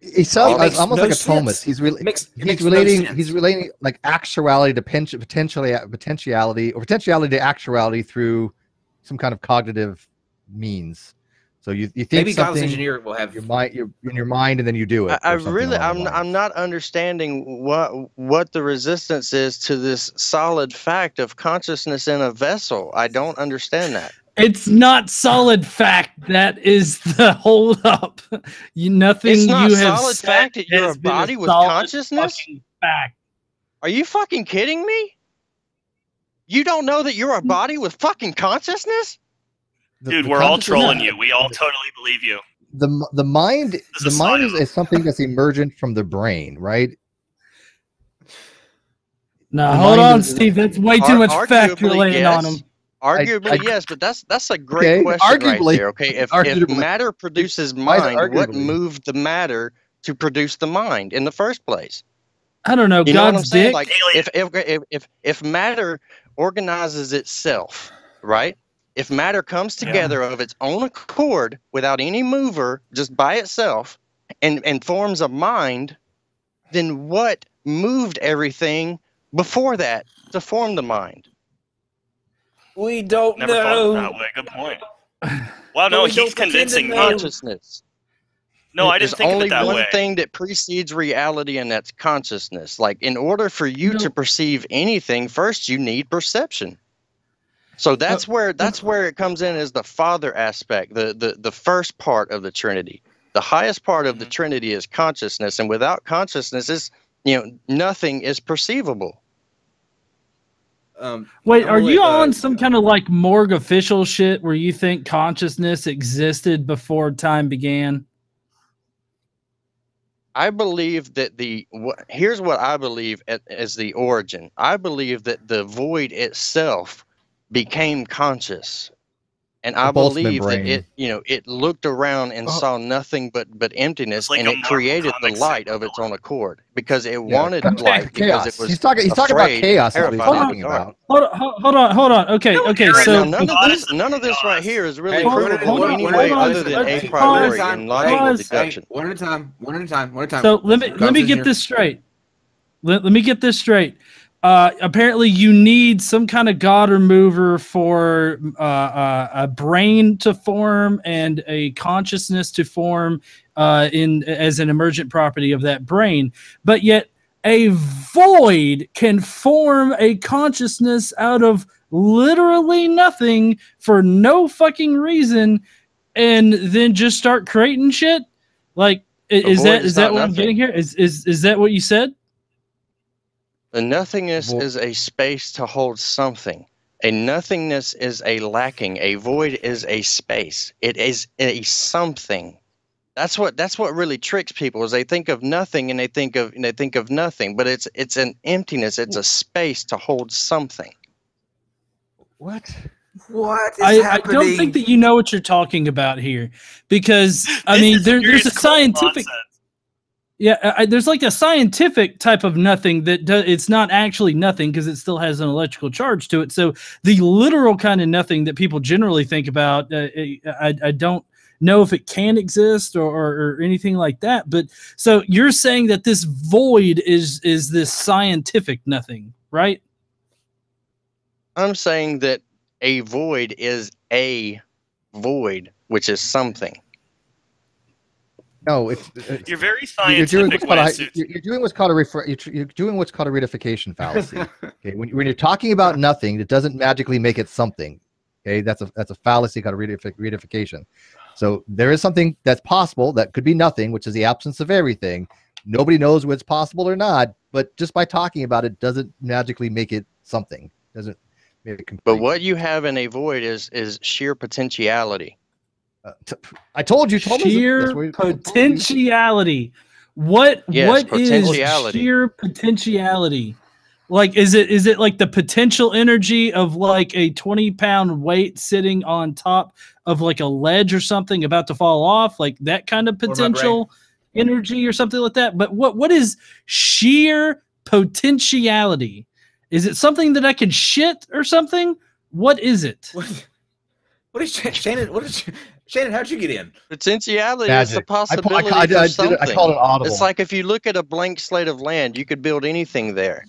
he sounds It makes almost no like a sense. Thomas. He's really It makes it he's makes no relating sense. he's relating like actuality to pen- potentially potentiality or potentiality to actuality through some kind of cognitive means. So you, you think Maybe God's engineer will have your mind you're in your mind and then you do it. I, I really, I'm, I'm not understanding what what the resistance is to this solid fact of consciousness in a vessel. I don't understand that. It's not solid fact. That is the hold up. You nothing It's not you have solid said fact that you're a been body with consciousness? Fact. Are you fucking kidding me? You don't know that you're a hmm. body with fucking consciousness? The- Dude, the we're all trolling you. We all totally believe you. The the mind is the a mind is, is something that's emergent from the brain, right? No, The hold on, is- Steve. That's way too Ar- much fact you're arguably, laying on yes. him. Arguably, I- yes, but that's that's a great Okay, question right arguably. there. Okay, if, if matter produces Why is mind, what moved the matter to produce the mind in the first place? I don't know. You know what I'm God's saying? dick. Like if, if if if if matter organizes itself, right? If matter comes Yeah. together of its own accord without any mover, just by itself, and and forms a mind, then what moved everything before that to form the mind? We don't know Never thought of that way. Good point. Wow, no, we he's convincing Consciousness. No, I There's didn't think of only it that one way. thing that precedes reality, and that's consciousness. Like, in order for you No. to perceive anything, first you need perception. So that's where that's where it comes in as the father aspect, the the the first part of the Trinity. The highest part of the Mhm. Trinity is consciousness, and without consciousness, is you know nothing is perceivable. Um, Wait, are you uh, on some kind of like morgue official shit where you think consciousness existed before time began? I believe that the wh- here's what I believe at, as the origin. I believe that the void itself became conscious, and I The Boltzmann believe that it you know it looked around and Oh. saw nothing but but emptiness, like and it created the light of its own accord because it Yeah, wanted that's light because it was. he's talking. He's talking about chaos. Is what he's terrified of talking the about. Hold on, hold- hold on, hold on. Okay, No, okay. So none of this, none of this right here is really Hey, Hold hold in any hold way on, other than a pause, priori pause, and logical pause. deduction. One at a time. One at a time. One at a time. So let me let me get this straight. Let, let me get this straight. Uh, apparently, you need some kind of God remover for uh, uh, a brain to form and a consciousness to form uh, in as an emergent property of that brain. But yet, a void can form a consciousness out of literally nothing for no fucking reason, and then just start creating shit. Like, is that is that what I'm getting here? Is is is that what you said? The nothingness Vo- is a space to hold something. A nothingness is a lacking. A void is a space. It is a something. That's what that's what really tricks people is they think of nothing and they think of and they think of nothing, but it's it's an emptiness. It's a space to hold something. What? What is I, I don't think that you know what you're talking about here because I mean there, there's a scientific nonsense. Yeah I, there's like a scientific type of nothing that do, it's not actually nothing because it still has an electrical charge to it so the literal kind of nothing that people generally think about uh, I, I don't know if it can exist or, or, or anything like that but so you're saying that this void is is this scientific nothing right I'm saying that a void is a void, which is something. No, it's, uh, You're very you're doing what's called it a, you're you're doing what's called a refer, you're, you're doing what's called a reification fallacy. okay, when, when you're talking about nothing, it doesn't magically make it something. Okay, that's a that's a fallacy called a reific- reification. So there is something that's possible that could be nothing, which is the absence of everything. Nobody knows what's possible or not, but just by talking about it doesn't magically make it something. Doesn't make it complete. But what you have in a void is is sheer potentiality. Uh, t- I told you, Thomas. sheer that's what- I told you. potentiality. What Yes, what is potentiality. sheer potentiality? Like is it is it like the potential energy of like a 20 pound weight sitting on top of like a ledge or something about to fall off? Like that kind of potential energy or something like that. But what what is sheer potentiality? Is it something that I can shit or something? What is it? What, what is Shannon? What is Shannon? How'd you get in? Potentiality is the Magic. I, pu- I, possibility ca- I, I, for did it- something. I called it audible. It's like if you look at a blank slate of land, you could build anything there.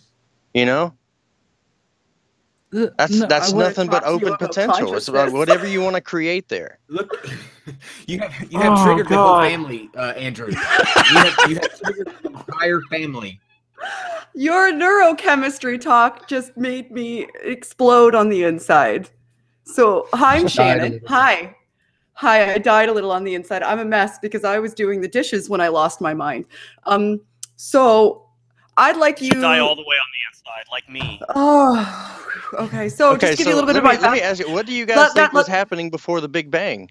You know, Uh, that's no, that's nothing but talk to you open potential. It's about whatever you want to create there. Look, you have you have Oh, triggered the whole family, uh, Andrew. You have, you have triggered the entire family. Your neurochemistry talk just made me explode on the inside. So, hi, I'm She died a Shannon. Hi. Hi, I died a little on the inside. I'm a mess because I was doing the dishes when I lost my mind. Um, so I'd like you. You die all the way on the inside, like me. Oh, okay. So okay, just give so you a little bit let of me, my let me ask you, what do you guys Let- think let- was let- happening before the Big Bang?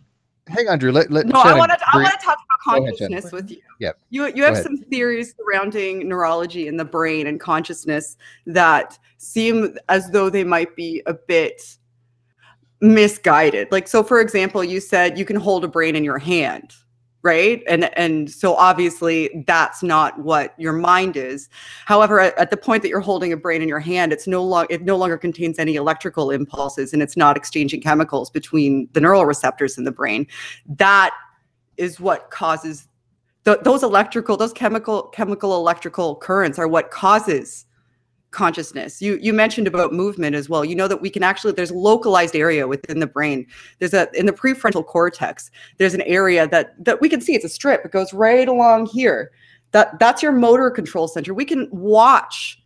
Hang on, Drew. Let, let No, I want to. I want to talk about Go ahead, consciousness with you. Yep. You you have some theories surrounding neurology in the brain and consciousness that seem as though they might be a bit misguided. Like so, for example, you said you can hold a brain in your hand, right? And and so obviously that's not what your mind is. However, at, at the point that you're holding a brain in your hand, it's no longer it no longer contains any electrical impulses and it's not exchanging chemicals between the neural receptors in the brain. That is what causes th- those electrical those chemical chemical electrical currents are what causes consciousness. You you mentioned about movement as well. You know that we can actually there's a localized area within the brain. There's a in the prefrontal cortex there's an area that that we can see. It's a strip. It goes right along here. That that's your motor control center. We can watch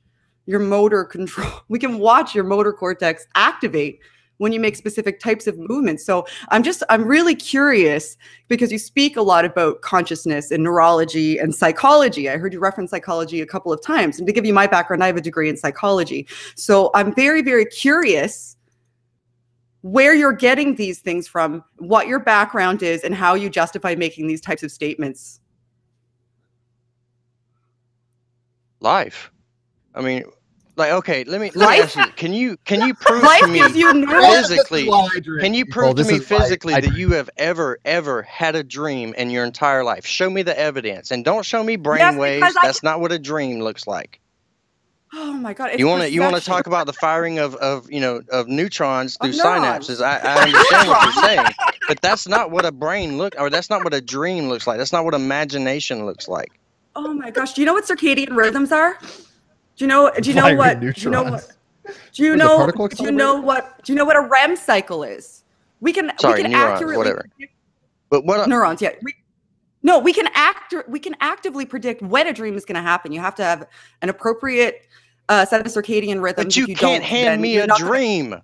your motor control. We can watch your motor cortex activate when you make specific types of movements so i'm just i'm really curious because you speak a lot about consciousness and neurology and psychology. I heard you reference psychology a couple of times. And to give you my background, I have a degree in psychology. So I'm very, very curious where you're getting these things from, what your background is, and how you justify making these types of statements. Life. I mean, like, okay, let me let me ask you. Can you can you prove Life to me you physically? Can you prove this to me physically I- that you have ever, ever had a dream in your entire life? Show me the evidence, and don't show me brain Yes, waves. because I- That's not what a dream looks like. Oh my God. it's you want to you want to talk about the firing of, of you know of neutrons through Of neurons. synapses. I, I understand what you're saying, but that's not what a brain look or that's not what a dream looks like. That's not what imagination looks like. Oh my gosh. Do you know what circadian rhythms are? Do you know do you know Firing what do you know what do you What is a know do you know what do you know what a REM cycle is? We can Sorry, we can neurons, accurately whatever. predict- But what neurons, yeah. We, no, we can act we can actively predict when a dream is going to happen. You have to have an appropriate uh, set of circadian rhythms. but If you, don't, can't hand me a not gonna- dream.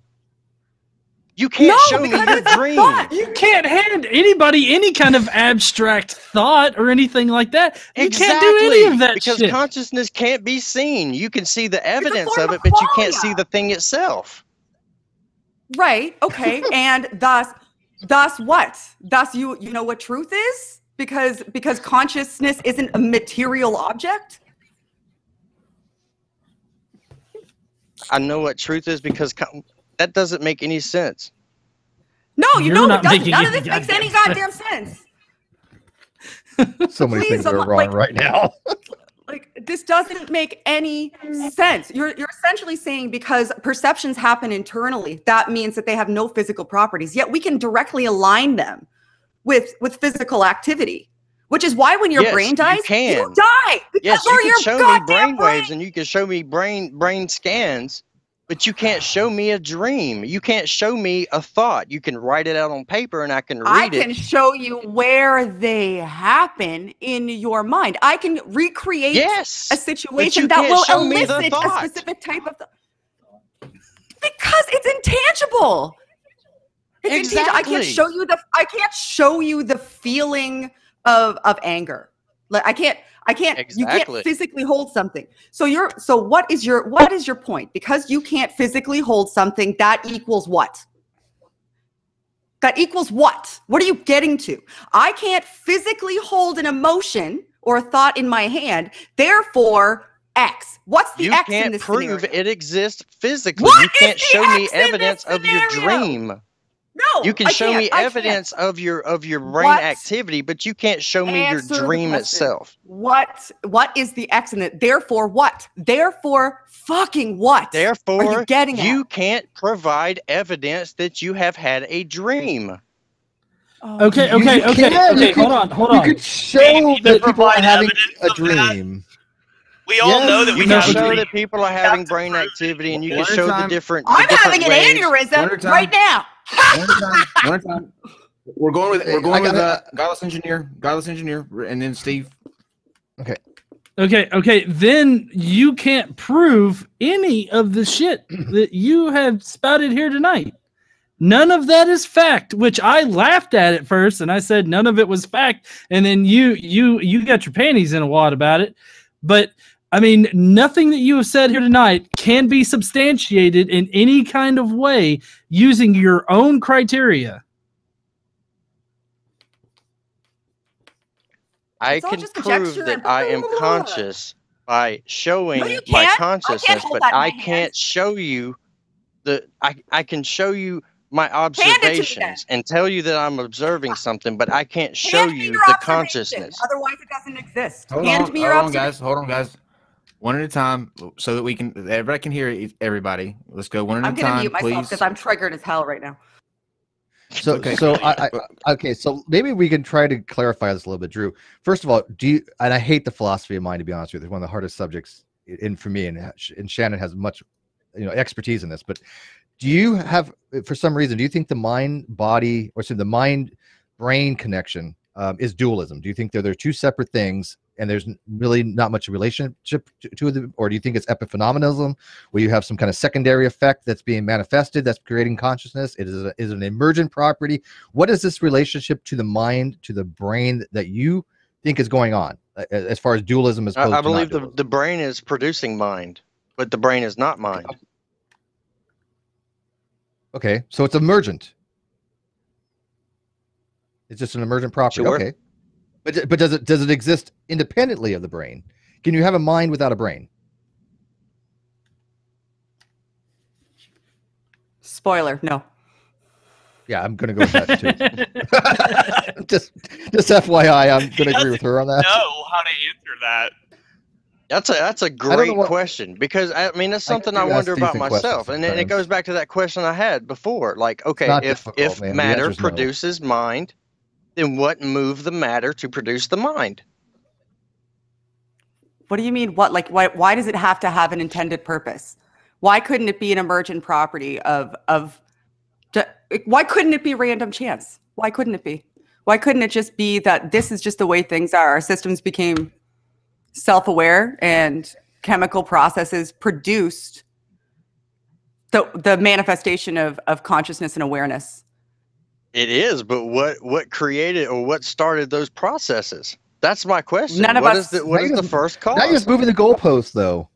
You can't No, show me your dream. thought. You can't hand anybody any kind of abstract thought or anything like that. You can't do any of that because shit. consciousness can't be seen. You can see the evidence of of it, but you can't see the thing itself. Right. Okay. and thus, thus what? Thus, you you know what truth is because because consciousness isn't a material object. I know what truth is because con- that doesn't make any sense. No, you You're know not it doesn't. None of this makes any goddamn goddamn sense. So many Please, things are I'm- wrong like- right now. Like this doesn't make any sense. You're you're essentially saying because perceptions happen internally, that means that they have no physical properties. Yet we can directly align them with with physical activity. Which is why when your Yes, brain dies, you dies, can. die. Yes, you can your show me brain waves and you can show me brain brain scans, but you can't show me a dream. You can't show me a thought. You can write it out on paper and I can read I it. I can show you where they happen in your mind. I can recreate Yes. a situation that will show me the elicit a specific type of th- because it's intangible. It's intangible. I can't show you the I can't show you the feeling of of anger. Like I can't I can't you can't physically hold something. So you're so what is your what is your point? Because you can't physically hold something that equals what? That equals what? What are you getting to? I can't physically hold an emotion or a thought in my hand. Therefore, X. What's the you X in can't this prove scenario? it exists physically. What you can't show me X this evidence of your dream. No, You can I show can't. me evidence of your of your brain What? activity, but you can't show me Answer your dream itself. What? What is the X in it? Therefore, what? Therefore, fucking what? Therefore, Are you getting you at? can't provide evidence that you have had a dream. Oh, Okay, You okay, okay, can, you okay. Hold on, hold on. You could show need that people are having a dream. We all Yes. know that we No, can have a show dream. that people are having brain activity, and you can One at a show the different. I'm different having an ways. One at a aneurysm right now. One time. One time. We're going with we're going with got uh, godless engineer, godless engineer, and then Steve. Okay. Okay, okay. Then you can't prove any of the shit that you have spouted here tonight. None of that is fact, which I laughed at at first, and I said none of it was fact. And then you you you got your panties in a wad about it. But I mean, nothing that you have said here tonight can be substantiated in any kind of way using your own criteria. I can prove that I am conscious by showing No, my can't. I consciousness, but I can't hands. show you the. I I can show you my Hand it to me then. observations and tell you that I'm observing ah. something, but I can't show Hand you the consciousness. Otherwise, it doesn't exist. Hold Hand on, me your hold on, guys. Hold on, guys. One at a time, so that we can everybody can hear e- everybody. Let's go one at I'm a time. I'm gonna mute myself please. because I'm triggered as hell right now. So, Okay. so I, I, okay, so maybe we can try to clarify this a little bit, Drew. First of all, do you? And I hate the philosophy of mind to be honest with you. It's one of the hardest subjects in for me, and and Shannon has much, you know, expertise in this. But do you have, for some reason, do you think the mind body or so the mind brain connection um, is dualism? Do you think they're they're two separate things? And there's really not much relationship to, to them, or do you think it's epiphenomenalism, where you have some kind of secondary effect that's being manifested, that's creating consciousness? It is a, is an emergent property what is this relationship to the mind to the brain that you think is going on as far as dualism as I, I believe the, the brain is producing mind, but the brain is not mind. okay so it's emergent it's just an emergent property Sure. okay but but does it does it exist independently of the brain can you have a mind without a brain Spoiler, no. yeah i'm gonna go with that too just just fyi i'm gonna agree with her on that know how to answer that. That's a that's a great what- question because I mean that's something do I, wonder about myself, and it, it goes back to that question I had before. Like, okay, if if man. Matter answer's no. produces mind, then what moved the matter to produce the mind? What do you mean? What like why why does it have to have an intended purpose? Why couldn't it be an emergent property of of why couldn't it be random chance? Why couldn't it be? Why couldn't it just be that this is just the way things are? Our systems became self-aware and chemical processes produced the the manifestation of of consciousness and awareness. It is, but what what created or what started those processes? That's my question. None of What us- is the what Now is you're the first cause? now you're just moving the goalpost though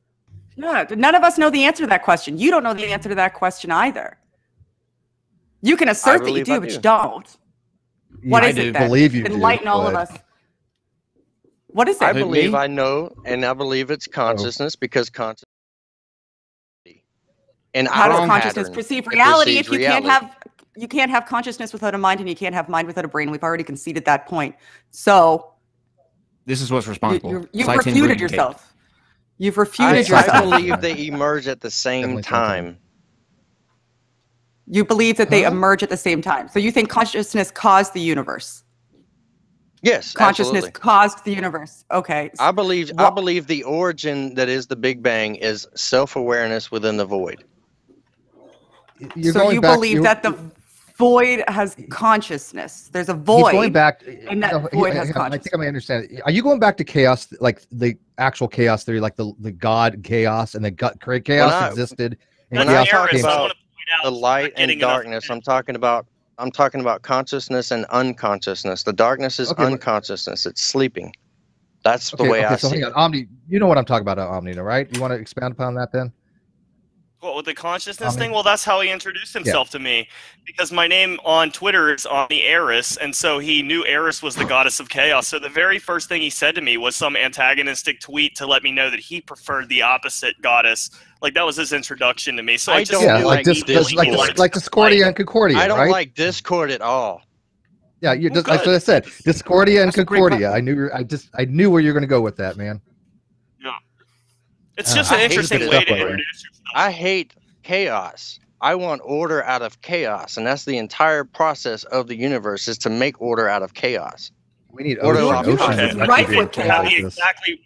Yeah, none of us know the answer to that question. You don't know the answer to that question either. You can assert that you believe do, I but do. you don't. What I is do. it then? believe you do, Enlighten all of us. What is I it? Who, believe me? I know, and I believe it's oh. consciousness because consciousness. And How does consciousness perceive reality if perceives you can't have you can't have consciousness without a mind, and you can't have mind without a brain. We've already conceded that point. So This is what's responsible. you, you've Side 10 refuted breeding yourself. You've refuted I yourself. I believe they emerge at the same time. You believe that they Huh? emerge at the same time. So you think consciousness caused the universe? Yes, Consciousness absolutely. caused the universe. Okay. I believe I believe the origin that is the Big Bang is self-awareness within the void. You're so going you back- believe you're- that the void has consciousness. There's a he's void. going back and that no, he- has hang on, I think. I may understand. Are you going back to chaos, like the actual chaos theory, like the the God chaos and the gut cra- chaos I- existed and when That's I chaos talk came Eris. I about want to point out The light and darkness. I'm talking about I'm talking about consciousness and unconsciousness. The darkness is Okay, but- unconsciousness. It's sleeping. That's the Okay, way okay, I so see hang it. on, Omni. You know what I'm talking about, Omni, right? You want to expand upon that then? What with the consciousness Omni. thing? Well, that's how he introduced himself to me, because my name on Twitter is Omni Eris, and so he knew Eris was the oh. goddess of chaos. So the very first thing he said to me was some antagonistic tweet to let me know that he preferred the opposite goddess. Like that was his introduction to me. So I, I just don't yeah, like like this, this like Discord. this, like Discordia and Concordia, I don't right? like Discord at all. yeah, you Well, just that's good. what I said. Discordia and That's Concordia. I knew. you were- I just I knew where you're going to go with that, man. It's Uh, just I an hate interesting way to by the way. introduce yourself. I hate chaos. I want order out of chaos, and that's the entire process of the universe is to make order out of chaos. We need Order ocean. of Ocean opposites. Right with chaos. like He this. exactly.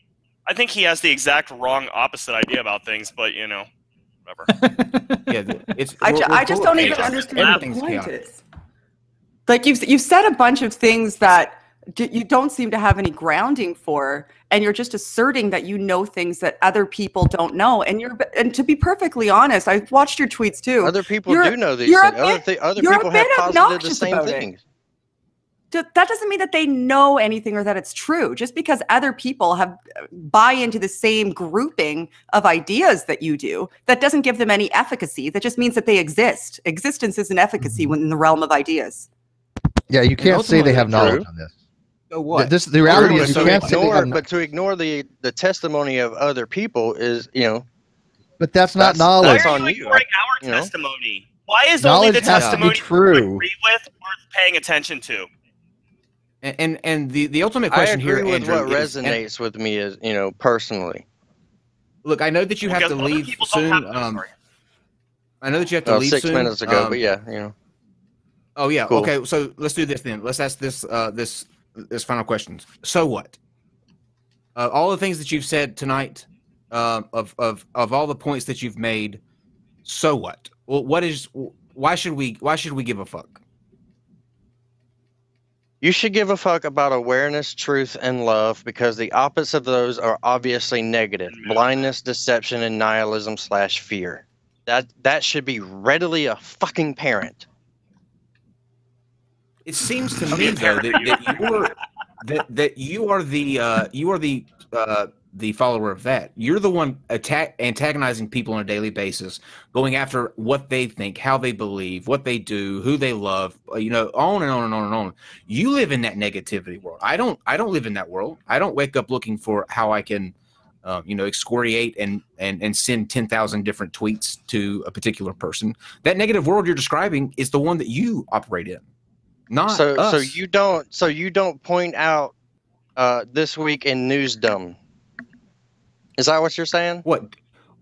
I think he has the exact wrong opposite idea about things, but you know, whatever. Yeah, it's. I, we're- ju- we're I just don't of even chaos. understand what the point chaotic. is. Like you've you've said a bunch of things that d- you don't seem to have any grounding for, and you're just asserting that you know things that other people don't know. And you're and to be perfectly honest, I've watched your tweets too. Other people You're- do know these you're a things. Other, bit- other you're a people have posited the same about it. things. That doesn't mean that they know anything or that it's true. Just because other people have uh, buy into the same grouping of ideas that you do, that doesn't give them any efficacy. That just means that they exist. Existence is an efficacy Mm-hmm. when in the realm of ideas. Yeah, you can't say they have knowledge true. on this. So what? This the reality But is you to can't ignore, have, but to ignore the the testimony of other people is, you know, but that's not that's- knowledge. Why are on you you. ignoring I- our you know. testimony? Why is Knowledge only the has to be testimony true. you agree with worth paying attention to? and, and and the the ultimate I question agree here, with Andrew, what is- and resonates with me is, you know, personally. look, I know that you have to leave soon. Um. I know that you have to Uh, leave six soon. minutes ago, um, but yeah, you know. Oh yeah. Cool. Okay. So let's do this then. Let's ask this uh this this final question. So what? Uh, all the things that you've said tonight, um, of of of all the points that you've made. So what? Well, what is? Why should we? Why should we give a fuck? You should give a fuck about awareness, truth, and love because the opposite of those are obviously negative. Blindness, deception, and nihilism slash fear. That that should be readily a fucking parent. It seems to me though that, you. that you're that that you are the uh, you are the uh, the follower of that. You're the one attack antagonizing people on a daily basis, going after what they think, how they believe, what they do, who they love. uh, You know, on and on and on and on. You live in that negativity world. I don't. I don't live in that world. I don't wake up looking for how I can. Um, you know, excoriate and and and send ten thousand different tweets to a particular person. That negative world you're describing is the one that you operate in, not so us. so you don't so you don't point out uh, this week in newsdom. Is that what you're saying? What?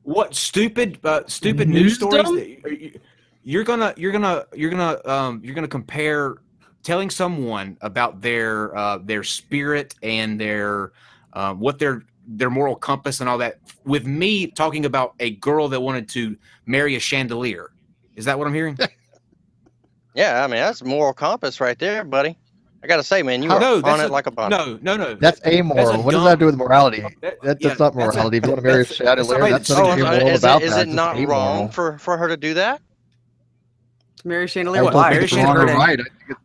What stupid, uh, stupid news stories? That you- you're gonna, you're gonna, you're gonna, um, you're gonna compare telling someone about their, uh, their spirit and their, uh, what their, their moral compass and all that, with me talking about a girl that wanted to marry a chandelier. Is that what I'm hearing? Yeah, I mean that's moral compass right there, buddy. I gotta say, man, you are no, on it a- like a bomb. no, no, no. That's That's amoral. a what does that do with morality? That- That, yeah, that's not morality. if you want to marry a that's- chandelier, somebody that's that's- nothing Oh, to be is about it, is that. it It's not just wrong for, for her to do that? Mary I Chandelier, don't why? think it's Mary wrong or Chandelier. right.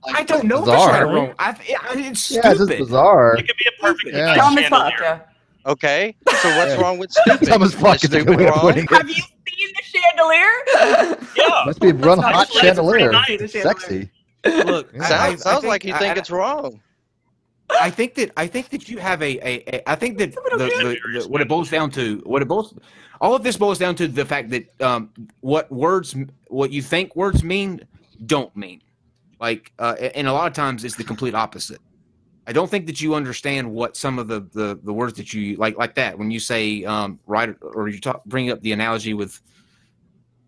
I, like I don't know if it's bizarre. right or wrong. I, I, it's Yeah, it's stupid. just bizarre. It could be a perfect Yeah. Dumb as fuck. yeah. Okay, so what's Yeah. wrong with stupid? Dumb as fuck Is is a good stupid wrong? putting it. Have you seen the chandelier? Yeah. Must be a run hot chandelier. It's pretty It's nice. sexy. Look, Yeah. I- Sounds, I- I like you I- think I- it's wrong. I think that I think that you have a, a, a I think that the, the, the, what it boils down to what it boils all of this boils down to the fact that um, what words what you think words mean don't mean. Like, uh, and a lot of times it's the complete opposite. I don't think that you understand what some of the the, the words that you like like that when you say um, right or you talk bring up the analogy with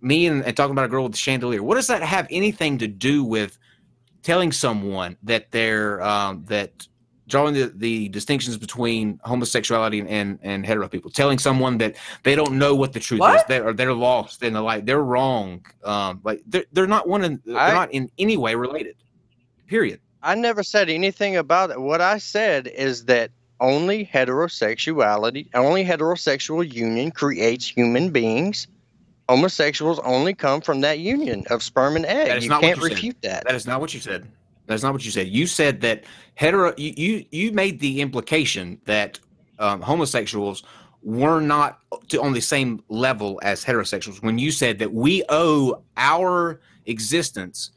me and, and talking about a girl with the chandelier. What does that have anything to do with telling someone that they're um, that drawing the, the distinctions between homosexuality and, and, and hetero people, telling someone that they don't know what the truth is, they, or they're lost in the light, they're wrong. Um, like they're, they're not one, in, they're I- not in any way related. Period. I never said anything about it. What I said is that only heterosexuality, only heterosexual union creates human beings. Homosexuals only come from that union of sperm and egg. is You not can't you said. refute that. That is not what you said. That's not what you said. You said that hetero. You you, you made the implication that um, homosexuals were not to, on the same level as heterosexuals when you said that we owe our existence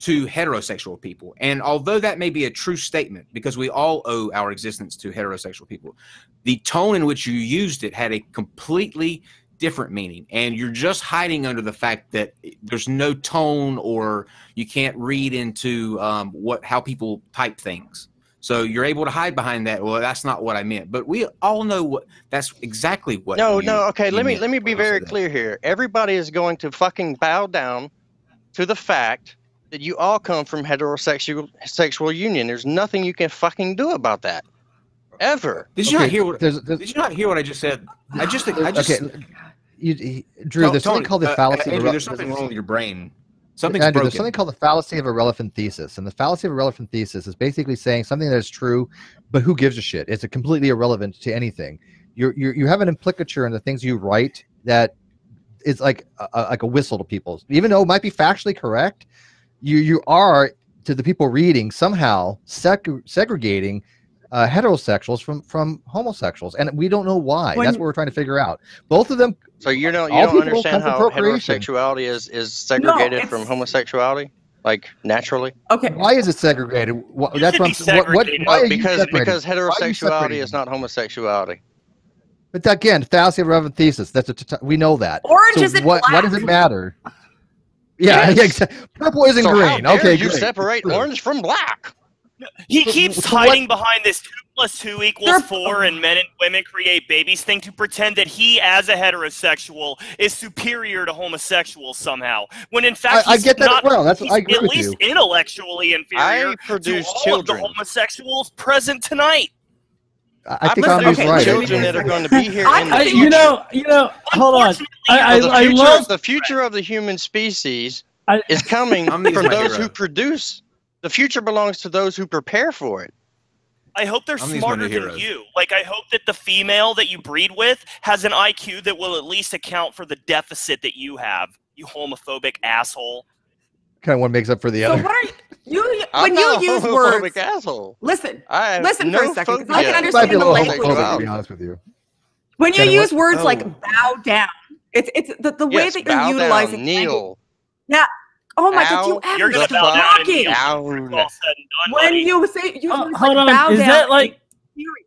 to heterosexual people. And although that may be a true statement, because we all owe our existence to heterosexual people, the tone in which you used it had a completely different meaning. And you're just hiding under the fact that there's no tone or you can't read into um, what how people type things. So you're able to hide behind that. Well, that's not what I meant. But we all know what that's exactly what. no, you- no. Okay, let me let me be very clear here. Everybody is going to fucking bow down to the fact that you all come from heterosexual sexual union. There's nothing you can fucking do about that. Ever. Did you not hear what? There's, there's Did you not hear what I just said? I just, I just. okay. You, you- Drew, Tony- there's something called the uh, fallacy. of Andrew, irre- there's something wrong with your brain. Something's Andrew, broken. there's something called the fallacy of irrelevant thesis, and the fallacy of irrelevant thesis is basically saying something that is true, but who gives a shit? It's a completely irrelevant to anything. You're, you're you have an implicature in the things you write that is like a, a- like a whistle to people, even though it might be factually correct. You you are to the people reading somehow seg- segregating uh, heterosexuals from from homosexuals, and we don't know why. When- That's what we're trying to figure out. Both of them So you don't you don't understand come how heterosexuality is is segregated from homosexuality, like naturally. Okay. Why is it segregated? Wha- You that's what, be I'm, s- what, what why are you because separating? because Why are you heterosexuality is not homosexuality. But again, fallacy of relevant thesis. That's a t- we know that. Orange So isn't what? Why does it matter? Yeah, Yes. yeah exactly. Purple isn't So how green. dare Okay, you great. separate True. orange from black. He keeps so what- hiding behind this two plus two equals They're- four and men and women create babies thing to pretend that he, as a heterosexual, is superior to homosexuals somehow. When in fact, I- I get that as not, well. That's- he's I agree at with least you. intellectually inferior I produce to all children. of the homosexuals present tonight. I, I think I Andrew's produce okay, right. children that are going to be here I- in the I, future. you know, you know. Hold on. I, I, the I future, love. the future of the human species I, is coming from those hero. who produce. The future belongs to those who prepare for it. I hope they're I'm smarter than heroes. you. Like, I hope that the female that you breed with has an IQ that will at least account for the deficit that you have. You homophobic asshole. Kind of one makes up for the So other. what are you, you I'm when not you a use words? asshole. Listen, I Listen no for a second, 'cause I can phobia You might be a understand the language. homophobic, to be honest with you. when you use what- words Oh. like bow down, it's it's the, the way yes, that you're bow utilizing down, language- kneel, Oh my god, you ever stop bow down and talking? down. All said and done, When you say use Uh, words hold like on, bow is down, that like- period,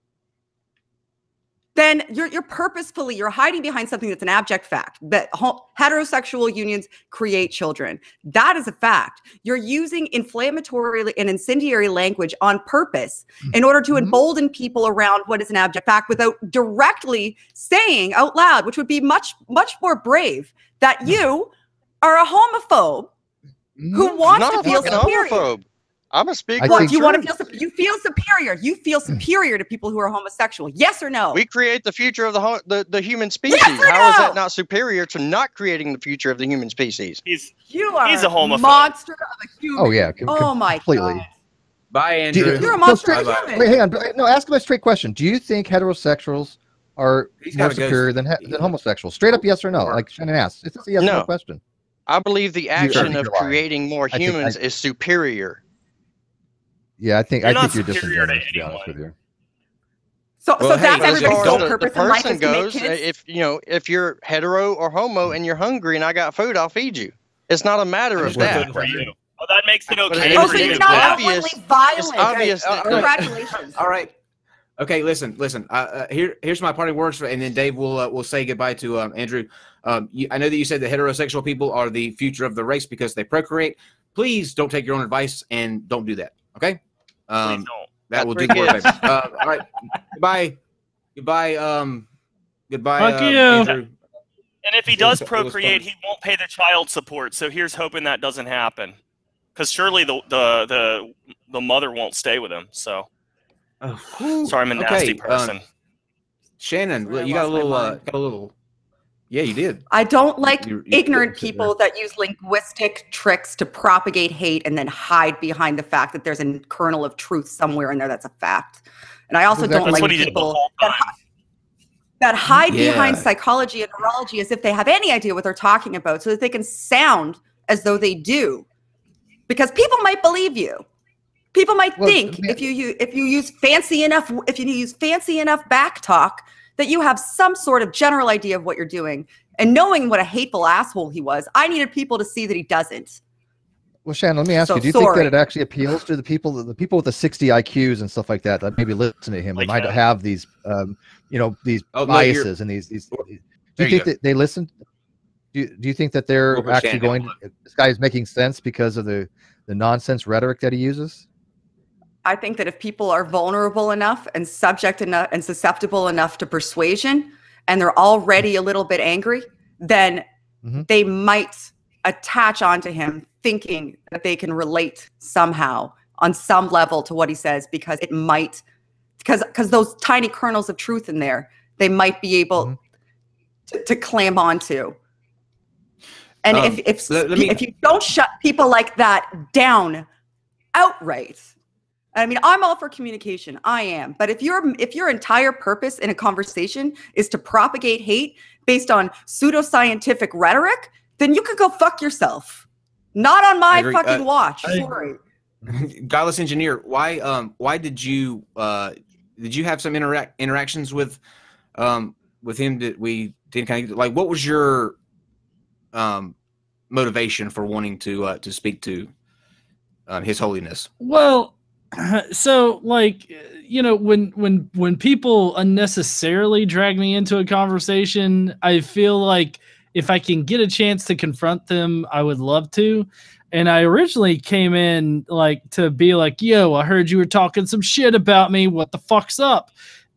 then you're you're purposefully you're hiding behind something that's an abject fact that heterosexual unions create children. That is a fact. You're using inflammatory and incendiary language on purpose mm-hmm. in order to Mhm. embolden people around what is an abject fact without directly saying out loud, which would be much much more brave, that mm-hmm. you are a homophobe who mm-hmm. wants not to feel superior. homophobe. I'm a speaker. I What think- you want to feel? You feel superior. You feel superior to people who are homosexual. Yes or no? We create the future of the ho- the, the human species. Yes or How is no? that not superior to not creating the future of the human species? He's you are he's a homophobe. monster of a human. Oh yeah, com- Oh my completely. god. Bye, Do you- Andrew. You're a monster of straight- a human. Wait, hang on. No, ask him a straight question. Do you think heterosexuals are He's more superior than he- than homosexuals? Straight up, yes or no? Like Shannon asked. It's just a yes or no No. question. I believe the action of creating more I think I- humans is superior. Yeah, I think You're I think you're superior to disingenuous. To be honest with you. So, Well, so hey, that's as everybody's far sole as the, the purpose in life person is to make goes, kids. if you know, if you're hetero or homo and you're hungry and I got food, I'll feed you. It's not a matter of that. good for you. Oh, that makes it okay. it oh, is- so you. you're it's not obvious- violent. it's obvious Okay. that- Congratulations. All right. Okay, listen, listen. Uh, uh, here, here's my parting words, and then Dave will uh, will say goodbye to um, Andrew. Um, you, I know that you said that heterosexual people are the future of the race because they procreate. please don't take your own advice and don't do that. Okay. Please Um, don't. that Got will three do more kids. Uh, all right. Goodbye. Goodbye. Um. Goodbye. Fuck uh, you. Andrew. And if he does was- it was procreate, he won't pay the child support. So here's hoping that doesn't happen. Because surely the, the the the mother won't stay with him. So Whew. sorry, I'm a nasty Okay, um, person. Shannon, you got a little. Uh, got a little. Yeah, you did. I don't like You- you ignorant did, people that use linguistic tricks to propagate hate and then hide behind the fact that there's a kernel of truth somewhere in there that's a fact. And I also Exactly. don't like what he did the people that, time. hi- that hide behind psychology and neurology as if they have any idea what they're talking about so that they can sound as though they do. Because people might believe you. People might Well, think ma- if you use if you use fancy enough if you use fancy enough back talk that you have some sort of general idea of what you're doing. And knowing what a hateful asshole he was, I needed people to see that he doesn't. Well, Shannon, let me ask So you: Do you think that it actually appeals to the people, the people with the 60 IQs and stuff like that, that maybe listen to him, Like that might him. have these, um, you know, these Oh, no, biases and these, these. Do There you you think that they listen? Do you, do you think that they're Over actually Shannon. going? To, this guy is making sense because of the the nonsense rhetoric that he uses? I think that if people are vulnerable enough and subject enough and susceptible enough to persuasion and they're already a little bit angry, then Mhm. they might attach onto him thinking that they can relate somehow on some level to what he says because it might because because those tiny kernels of truth in there they might be able Mhm. to, to clamp onto and Um, if if me- if you don't shut people like that down outright I mean, I'm all for communication. I am. But if your if your entire purpose in a conversation is to propagate hate based on pseudoscientific rhetoric, then you can go fuck yourself. Not on my fucking Uh, watch. I- Sorry. Godless engineer, why um why did you uh did you have some interact interactions with um with him that we didn't kind of like what was your um motivation for wanting to uh to speak to um, his holiness? Well, so like you know when when when people unnecessarily drag me into a conversation, I feel like if I can get a chance to confront them, I would love to. And I originally came in like to be like, "Yo, I heard you were talking some shit about me. What the fuck's up?"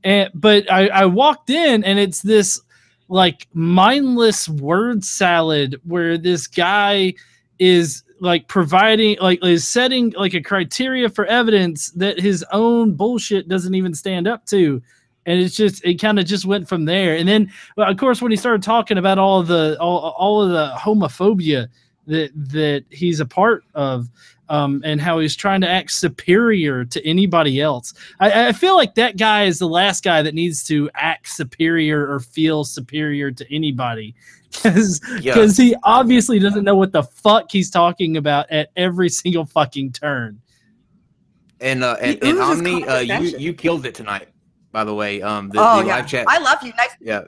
And but I, I walked in and it's this like mindless word salad where this guy is like providing like is setting like a criteria for evidence that his own bullshit doesn't even stand up to. And it's just it kind of just went from there. And then well, of course when he started talking about all the all, all of the homophobia that that he's a part of um, and how he's trying to act superior to anybody else I, I feel like that guy is the last guy that needs to act superior or feel superior to anybody because Yeah. he obviously doesn't know what the fuck he's talking about at every single fucking turn. And uh and, and Omni, uh you you killed it tonight, by the way. Um the, oh the yeah. live chat. I love you. Nice. yeah.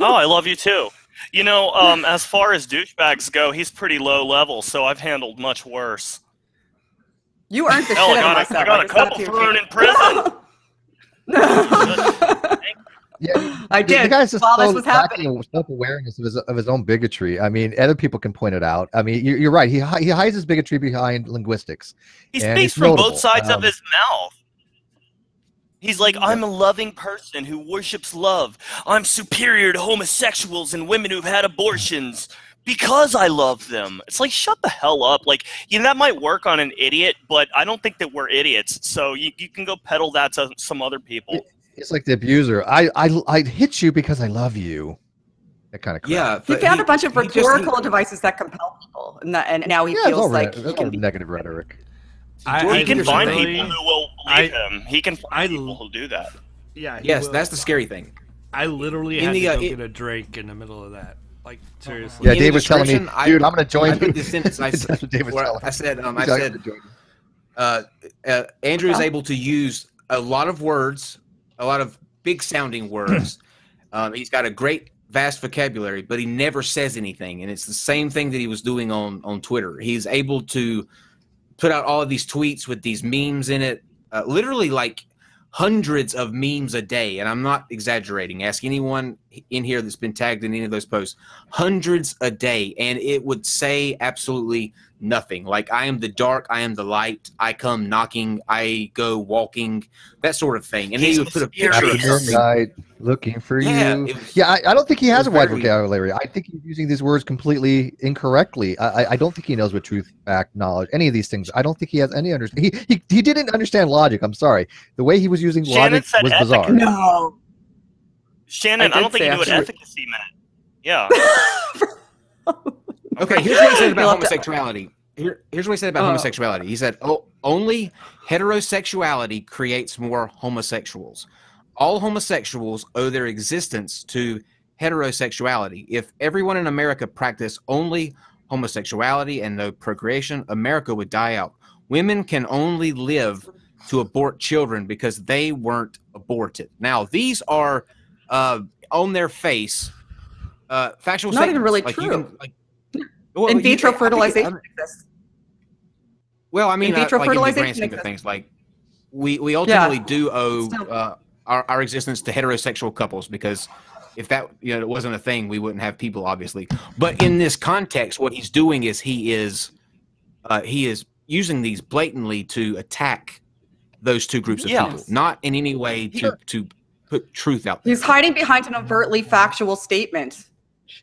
Oh, I love you too. You know, um, as far as douchebags go, he's pretty low level, so I've handled much worse. You earned the Hell, shit I out of got a- I myself. got a couple thrown Kate. in prison. Yeah, I the- did. The guy's just while so this was happening. lacking self awareness of his, of his own bigotry. I mean, other people can point it out. I mean, you're, you're right. He he hides his bigotry behind linguistics. He speaks from notable. both sides Um, of his mouth. He's like, I'm a loving person who worships love. I'm superior to homosexuals and women who've had abortions because I love them. It's like, shut the hell up. Like, you know, that might work on an idiot, but I don't think that we're idiots. So you, you can go peddle that to some other people. It's like the abuser. I I I hit you because I love you. That kind of crap. Yeah. He but found a bunch of he just- rhetorical devices that compel people, and, that, and now he yeah, feels like like, he it's can all be negative rhetoric. I, he can Peterson find literally- people who will I- him. He can find I- people who'll do that. Yeah. Yes, will. that's the scary thing. I literally In had the, to uh, go it- get a drink in the middle of that. Like seriously. Yeah, In Dave was telling me, description, I- dude, I'm going to join I you. put this sentence. I That's said, what Dave was telling I me. said, um, I said, "I'm gonna join uh, uh, Andrew is able to use a lot of words, a lot of big sounding words. um, he's got a great, vast vocabulary, but he never says anything. And it's the same thing that he was doing on on Twitter. He's able to put out all of these tweets with these memes in it, uh, literally like hundreds of memes a day. And I'm not exaggerating. Ask anyone in here that's been tagged in any of those posts, hundreds a day, and it would say absolutely nothing. Like I am the dark, I am the light. I come knocking, I go walking, that sort of thing. And then he would put a picture of After something. midnight, looking for Yeah, you. it was- Yeah, I, I don't think he has a wide very- vocabulary. I think he's using these words completely incorrectly. I, I- I don't think he knows what truth, fact, knowledge, any of these things. I don't think he has any understanding. He, he he didn't understand logic. I'm sorry. The way he was using Shannon logic said was ethics. bizarre. No. Shannon, I I, don't think you say knew what after- efficacy meant. Yeah. Okay, here's what he said about You'll have to- homosexuality. Here, here's what he said about Oh. homosexuality. He said, "Oh, only heterosexuality creates more homosexuals. All homosexuals owe their existence to heterosexuality. If everyone in America practiced only homosexuality and no procreation, America would die out. Women can only live to abort children because they weren't aborted. Now, these are uh, on their face uh, factual Not even really Like, true. can- like, well, In vitro it- fertilization exists. well, I mean, In vitro uh, like in the grand fertilization scheme of things, like we we ultimately do owe uh, our our existence to heterosexual couples because if that you know it wasn't a thing, we wouldn't have people, obviously. But in this context, what he's doing is he is uh, he is using these blatantly to attack those two groups of Yeah. people, not in any way to to put truth out there. He's hiding behind an overtly factual statement.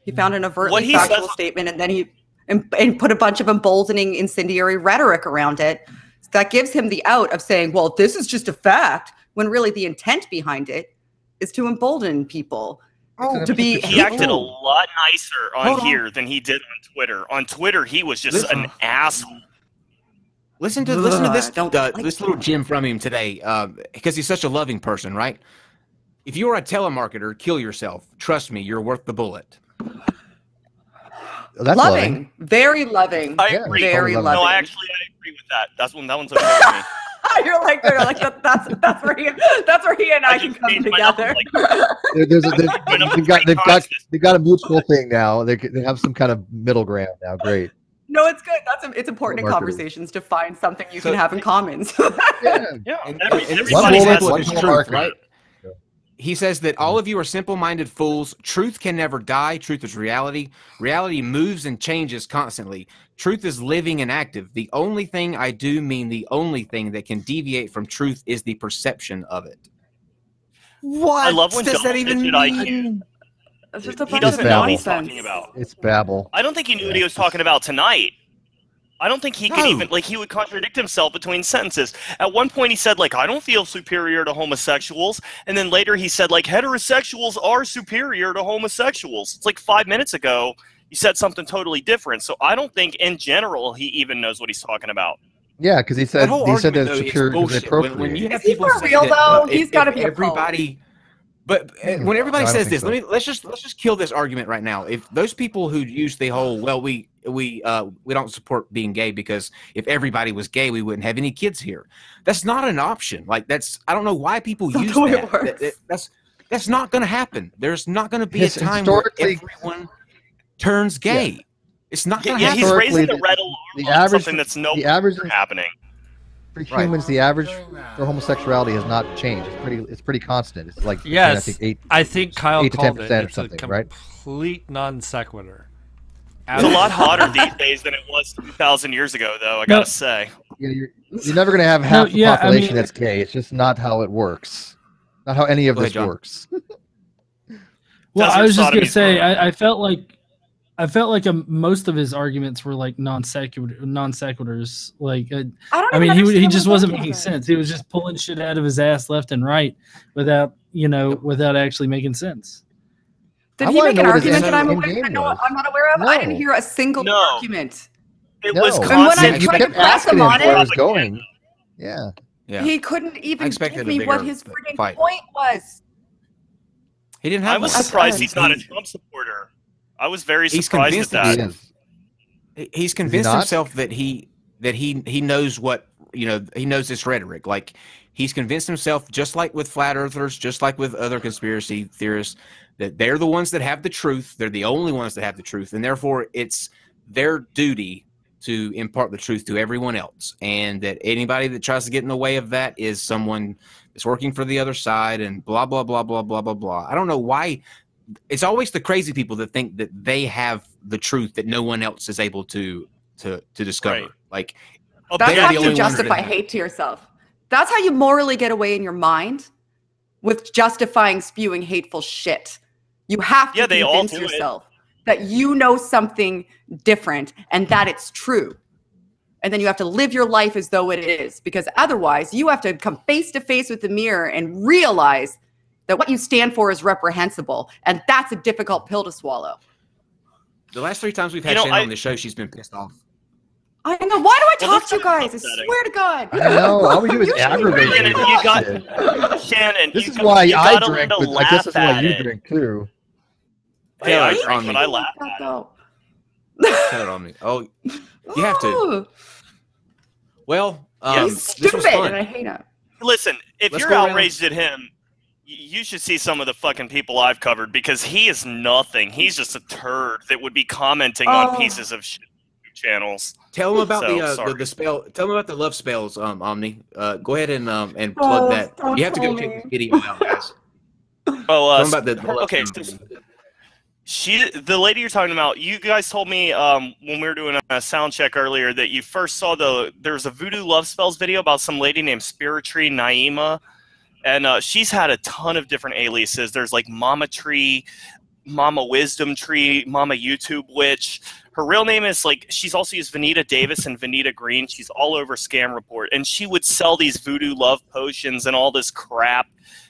He found an What overtly he factual says- statement and then he and, and put a bunch of emboldening incendiary rhetoric around it. That gives him the out of saying, well, this is just a fact, when really the intent behind it is to embolden people. Oh, to be He acted a lot nicer on Hold on. here than he did on Twitter. On Twitter, he was just Listen. an asshole. Listen to listen to this uh, like this little gem from him today, uh, because he's such a loving person, right? If you are a telemarketer, kill yourself. Trust me, you're worth the bullet. That's loving. loving. very loving. I Yeah, agree. very loving. No, I actually I agree with that. That's one. That one's okay with me. you're like, you're like that, that's that's where he that's where he and I, I can come changed my number, together. like- There- There's a, there's, My number they've got they've got they've got a mutual thing now. They they have some kind of middle ground now. Great. no, it's good. That's it's important in conversations to find something you So- can have in common. Yeah. Yeah, And- every, and this everybody is has what one is hole truth, marker. right? He says that all mm. of you are simple-minded fools. Truth can never die. Truth is reality. Reality moves and changes constantly. Truth is living and active. The only thing I do mean the only thing that can deviate from truth is the perception of it. What I love when does Donald that even did IQ. mean? it's just a He bunch doesn't of know what he's nonsense. talking about. It's babble. I don't think he knew what he was talking about tonight. I don't think he could even like he would contradict himself between sentences. At one point he said like I don't feel superior to homosexuals and then later he said like heterosexuals are superior to homosexuals. It's like 5 minutes ago he said something totally different. So I don't think in general he even knows what he's talking about. Yeah, because he said whole he said argument, that though, it's is superior because they bullshit. When, when you have he people for say real, that, though? if- He's gotta if be a everybody. But when everybody says this, so. let me let's just let's just kill this argument right now. If those people who use the whole well, we we uh we don't support being gay because if everybody was gay, we wouldn't have any kids here. That's not an option. Like that's I don't know why people That's use the way that. That- works. that- That's that's not going to happen. There's not going to be His- a time where everyone turns gay. It's not going to yeah, happen. he's raising Historically, the red alarm the average- something that's no the average longer happening. for Right. humans, the average for homosexuality has not changed. It's pretty it's pretty constant. It's like between, Yes. I think eight. I think Kyle Eight to called 10% it. or It's something, a right? complete non sequitur. It's a lot hotter these days than it was 2000 years ago though, I got to say. You know, you're, you're never going to have half the yeah, I population mean- that's gay. It's just not how it works. Not how any of Go ahead, this works. Well, Desert I was just gonna say. I, I felt like, I felt like um, most of his arguments were like non sequitur, non sequiturs. Like, uh, I, don't I mean, he he just wasn't making about. sense. He was just pulling shit out of his ass left and right, without you know, without actually making sense. Did I he wanna make an know what his argument that I'm aware game that no. I'm not aware of? I didn't hear a single No. argument. It No. was And when I constant. you tried to kept press him him on where it- it was going. Yeah. Yeah. He couldn't even expected give a me what his freaking fight. point was. He didn't have. I was surprised he's not a Trump supporter. I was very He's surprised at convinced that that. He he's convinced not? himself that he that he he knows what you know he knows this rhetoric like he's convinced himself just like with flat earthers just like with other conspiracy theorists that they're the ones that have the truth they're the only ones that have the truth and therefore it's their duty to impart the truth to everyone else and that anybody that tries to get in the way of that is someone that's working for the other side and blah blah blah blah blah blah blah i don't know why it's always the crazy people that think that they have the truth that no one else is able to to to discover. Right. Like That's how you only ones that justify hate to yourself. That's how you morally get away in your mind with justifying spewing hateful shit. You have to Yeah, they all convince do it. yourself that you know something different and that it's true. And then you have to live your life as though it is, because otherwise you have to come face to face with the mirror and realize that what you stand for is reprehensible. And that's a difficult pill to swallow. the last three times we've You had know, Shannon I- on the show, she's been pissed off. I know. Why do I Well, talk that's to you kind of guys? I swear to God. I know. All we do is aggravate Shannon, you. you got- Shannon, This you is got- why you I drink, learn to but I guess laugh that's why you it. drink too. Hey, Yeah, I it's drink, on but me. I laugh That at it. though. Tell it on me. Oh, you have to. Well, um, Yeah, he's this stupid, was fun. and I hate him. Listen, if Let's you're go around. outraged at him, you should see some of the fucking people I've covered because he is nothing. He's just a turd that would be commenting Oh. on pieces of shit channels. Tell them about So, the, uh, the the spell. Tell them about the love spells, um, Omni. Uh, go ahead and um and plug Oh, that. You have to go tell check this video out, guys. Oh, uh, Tell them about the, the love okay, spells. She, the lady you're talking about, you guys told me um, when we were doing a sound check earlier that you first saw the there was a voodoo love spells video about some lady named Spiritree Naima, and uh, she's had a ton of different aliases. There's like Mama Tree, Mama Wisdom Tree, Mama YouTube Witch. Her real name is like she's also used Vanita Davis and Vanita Green. She's all over Scam Report, and she would sell these voodoo love potions and all this crap.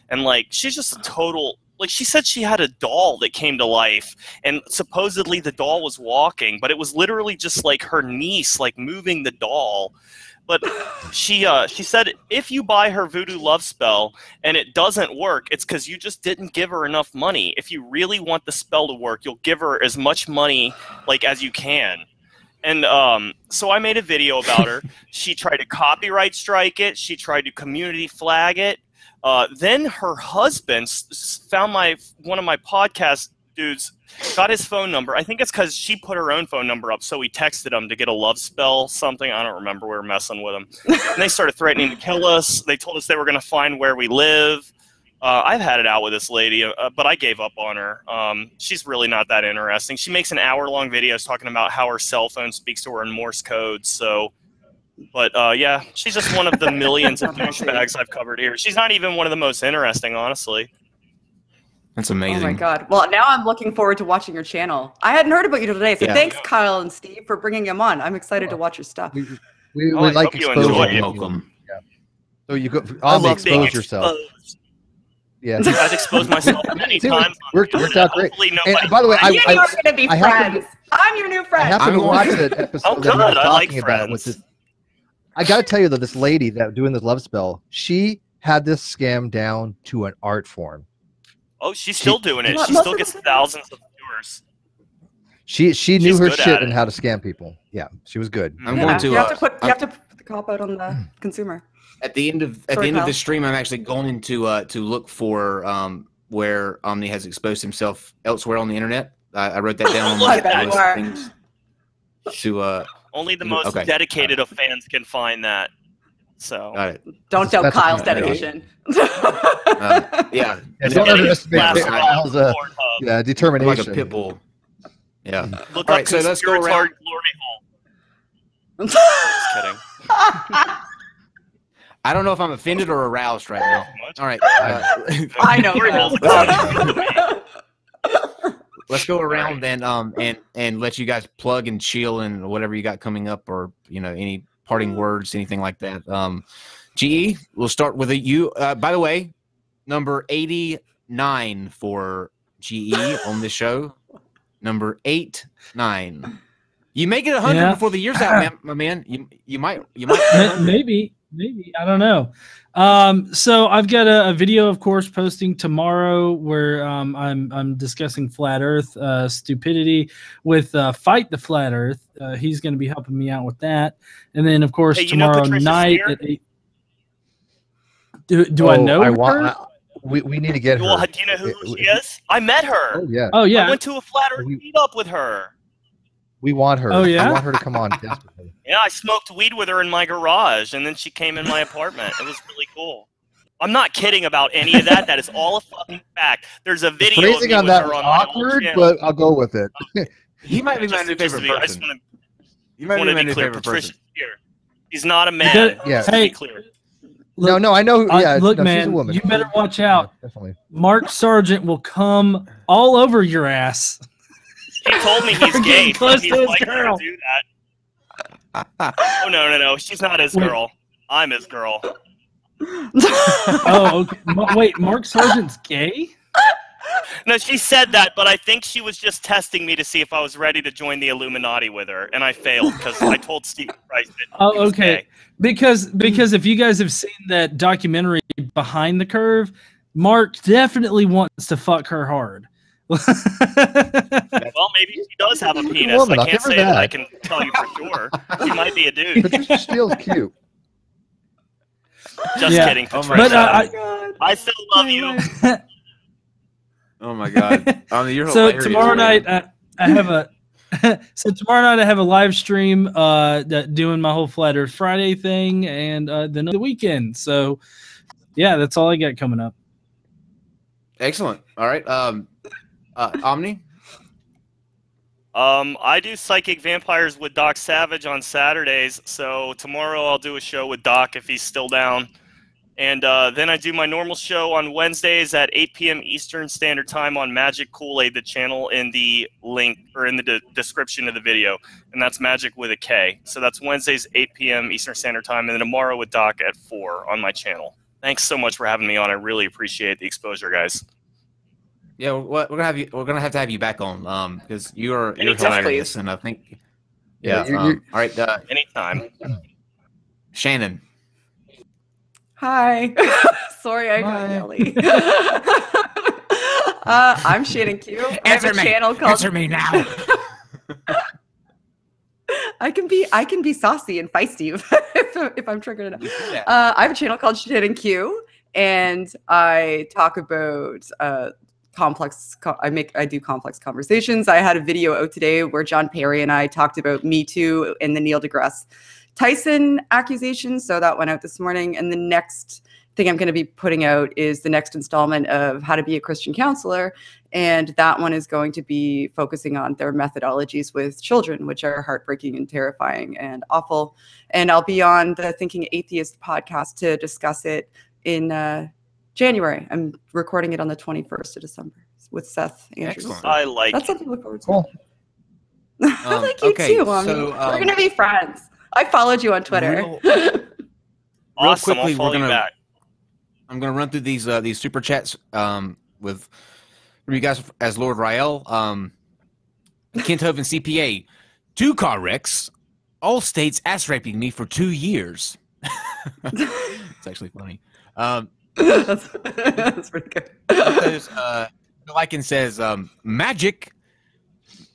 And like she's just a total like she said she had a doll that came to life and supposedly the doll was walking but it was literally just like her niece like moving the doll but she uh she said if you buy her voodoo love spell and it doesn't work it's because you just didn't give her enough money if you really want the spell to work you'll give her as much money like as you can and um, so I made a video about her. she tried to copyright strike it. She tried to community flag it. Uh, then her husband found my one of my podcast dudes got his phone number. I think it's because she put her own phone number up, so we texted him to get a love spell something. I don't remember. We were messing with him, and they started threatening to kill us. They told us they were going to find where we live. Uh, I've had it out with this lady, uh, but I gave up on her. Um, she's really not that interesting. She makes an hour-long videos talking about how her cell phone speaks to her in Morse code. So, but uh, yeah, she's just one of the millions of douchebags I've covered here. She's not even one of the most interesting, honestly. That's amazing. Oh my god. Well, now I'm looking forward to watching your channel. I hadn't heard about you today, so Yeah. thanks, Kyle and Steve, for bringing him on. I'm excited to watch your stuff. We, we, Oh, we I like hope you exposure. enjoy You're it. So you go I on love being expose yourself. exposed. Yeah. I've exposed myself many See, times. worked- worked out great. And by the way, I, you and you I, going to be I have to friends. I'm your new I friend. happened to I'm watch going- that episode Oh, that we were good. I like talking about with friends. This. I got to tell you though, this lady that doing this love spell, she had this scam down to an art form. Oh, she's still doing it. She still gets thousands of viewers. She she knew her shit and how to scam people. Yeah, she was good. I'm Yeah, going to. you have uh, to put you I'm- have to put the cop out on the consumer. at the end of at Sorry, the end of Kyle. this stream, I'm actually going to uh, to look for um, where Omni has exposed himself elsewhere on the internet. I, I wrote that down on Look my at that. list of things to uh, Only the Mm, most okay. dedicated of fans can find that. So got it. Don't doubt That's- Kyle's dedication. Uh, yeah, Yeah, don't like- underestimate Kyle's, night Kyle's, on uh, Pornhub. yeah, like determination. a pit bull. Yeah. Look All up right, so let's go Conspiratard around. Glory Hole. Just kidding. I don't know if I'm offended or aroused right now. All right. Uh, I know. Glory Kyle. Hole's a let's go around then um and and let you guys plug and chill and whatever you got coming up or you know any parting words anything like that. Um ge we'll start with a, you uh, by the way number 89 for ge on this show. Number 8 9 you make it 100 Yeah. before the year's out man, my man. You you might you might maybe maybe i don't know um so i've got a, a video of course posting tomorrow where um i'm i'm discussing flat earth uh stupidity with uh fight the flat earth uh, he's going to be helping me out with that and then of course Hey, tomorrow night Steere? at eight do, do i Oh, know I want. I- we, we need to get her. Well, do you know who she is? I met her. Oh yeah, oh yeah. I went to a flat earth We- meetup with her. We want her. Oh, yeah? I want her to come on. desperately. Yeah, I smoked weed with her in my garage, and then she came in my apartment. It was really cool. I'm not kidding about any of that. That is all a fucking fact. There's a The video of phrasing me on with that her was on awkward, but I'll go with it. he might be my Just- new favorite to be- I just person wanna- You might want be to my be new clear. favorite Patricia person. here. He's not a man. gotta- Yeah. just be Hey. clear. no, no, I know. Uh, Yeah, look, no, she's a man, woman. you better watch out. Definitely. Mark Sargent will come all over your ass. He told me he's gay. close he's to his likely girl. do that. Oh no, no, no. She's not his Wait. girl. I'm his girl. Oh, okay. Ma- wait, Mark Sargent's gay? No, she said that, but I think she was just testing me to see if I was ready to join the Illuminati with her, and I failed because I told Steve Price that. Oh, he was okay. gay. Because hmm. because if you guys have seen that documentary Behind the Curve, Mark definitely wants to fuck her hard. Well, maybe she does have a penis. woman, I can't say that. I can tell you for sure. She might be a dude. Patricia Steere's cute. Just Yeah. kidding, Oh Patricia. my but uh, Oh I, God. I still love you. Oh my god. I mean, you're so hilarious, tomorrow night I, I have a so tomorrow night I have a live stream uh that doing my whole Flat Earth Friday thing and uh then the weekend. So yeah, that's all I got coming up. Excellent. All right. Um, uh, Omni. Um, I do Psychic Vampires with Doc Savage on Saturdays, so tomorrow I'll do a show with Doc if he's still down. And uh, then I do my normal show on Wednesdays at 8 p.m. Eastern Standard Time on Magick Kool-Aid, the channel in the link or in the de- description of the video. And that's Magic with a K. So that's Wednesdays, 8 p.m. Eastern Standard Time, and then tomorrow with Doc at 4 on my channel. Thanks so much for having me on. I really appreciate the exposure, guys. Yeah, we're, we're gonna have you. We're gonna have to have you back on, um, because you're you're Anytime, hilarious, and I think. Yeah. Yeah, you- um, you- all right, uh, Anytime. Shannon. Hi. Sorry, I got Hi. yelly. uh, I'm Shannon Q. I have Answer a me. channel called Answer me now. I can be I can be saucy and feisty if, if, if I'm triggered enough. Yeah. Uh, I have a channel called Shannon Q, and I talk about uh, complex. Co- I make I do complex conversations. I had a video out today where John Perry and I talked about Me Too and the Neil deGrasse Tyson accusations. So that went out this morning, and the next thing I'm going to be putting out is the next installment of How to Be a Christian Counselor. And that one is going to be focusing on their methodologies with children, which are heartbreaking and terrifying and awful. And I'll be on the Thinking Atheist podcast to discuss it in uh, January. I'm recording it on the 21st of December with Seth Andrews. Excellent. I like That's something to look forward to. Cool. I Um, like you okay, too. Um, so, we're um, gonna be friends. I followed you on Twitter. Real- awesome. quickly, I'll follow we're you gonna- back. I'm gonna run through these uh, these super chats um, with you guys as Lord Rael, um, Kenthoven CPA, two car wrecks, all states ass raping me for two years. it's actually funny. Um, that's, that's pretty good. says, uh, Lycan says, um, magic.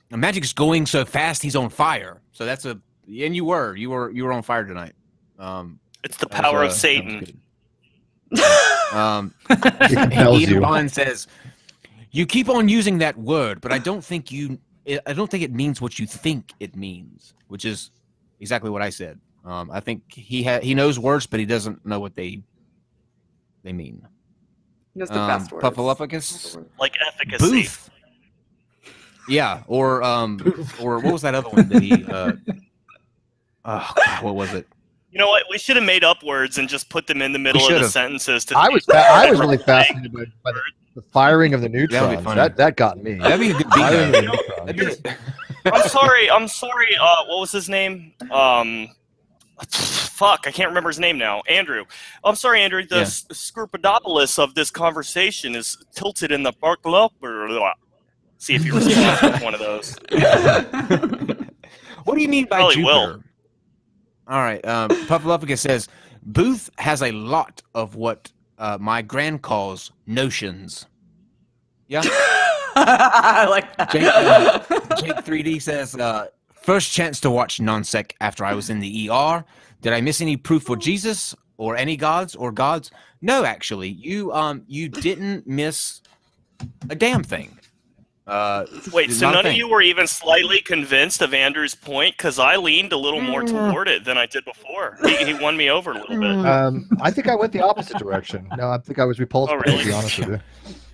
Magic's going so fast, he's on fire. So that's a, and you were, you were, you were on fire tonight. Um, It's the that was, power uh, of Satan. Um, It you. Bond says, "You keep on using that word, but I don't think you. I don't think it means what you think it means, which is exactly what I said. Um, I think he ha- he knows words, but he doesn't know what they they mean. That's the Um, best word. Puffalophagus, Like efficacy. Boothe, yeah, or um, or what was that other one that he? Uh, oh, God, what was it? You know what? We should have made up words and just put them in the middle of the sentences. To I was fa- I was really fascinated by, by the, the firing of the neutrons. funny. That that got me. That'd be a good beat. That'd be- I'm sorry. I'm sorry. Uh, what was his name? Um, fuck, I can't remember his name now. Andrew. I'm sorry, Andrew. The Yeah. s Scrupidopoulos of this conversation is tilted in the park. See if you respond with one of those. what do you mean by Probably Jupiter? will. All right. Um, Puffalophagus says Boothe has a lot of what uh, my grand calls notions. Yeah. I like that. Jake, uh, Jake 3D says uh, first chance to watch Nonsec after I was in the ER. Did I miss any proof for Jesus or any gods or gods? No, actually, you um you didn't miss a damn thing. Uh, Wait, so none of you were even slightly convinced of Andrew's point? Because I leaned a little more toward it than I did before. He, he won me over a little bit. Um, I think I went the opposite direction. No, I think I was repulsed. Oh, by it, To really? be honest with you.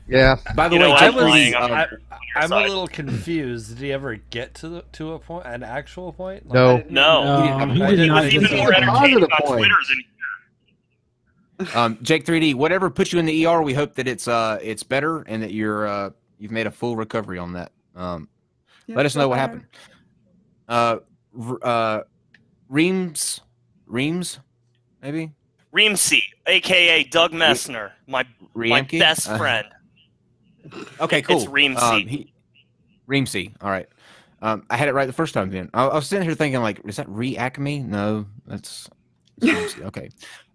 Yeah. By the You know, way, I was, I, am um, I, I'm a little confused. Did he ever get to the, to a point, an actual point? Like, No. I didn't- No, No, he he I did didn't not. It was even more entertaining on point. Twitter than um, Jake 3D, whatever puts you in the ER, we hope that it's uh it's better and that you're uh you've made a full recovery on that. Um, let us know what happened. Uh, r- uh, Reams, Reams, maybe Reamsey, aka Doug Messner, my my Riemke? best Uh, friend. Okay, It's cool. Reamsey. Um, he, Reamsey. All right. Um, I had it right the first time. Then I, I was sitting here thinking, like, is that Reacme? No, that's it's okay.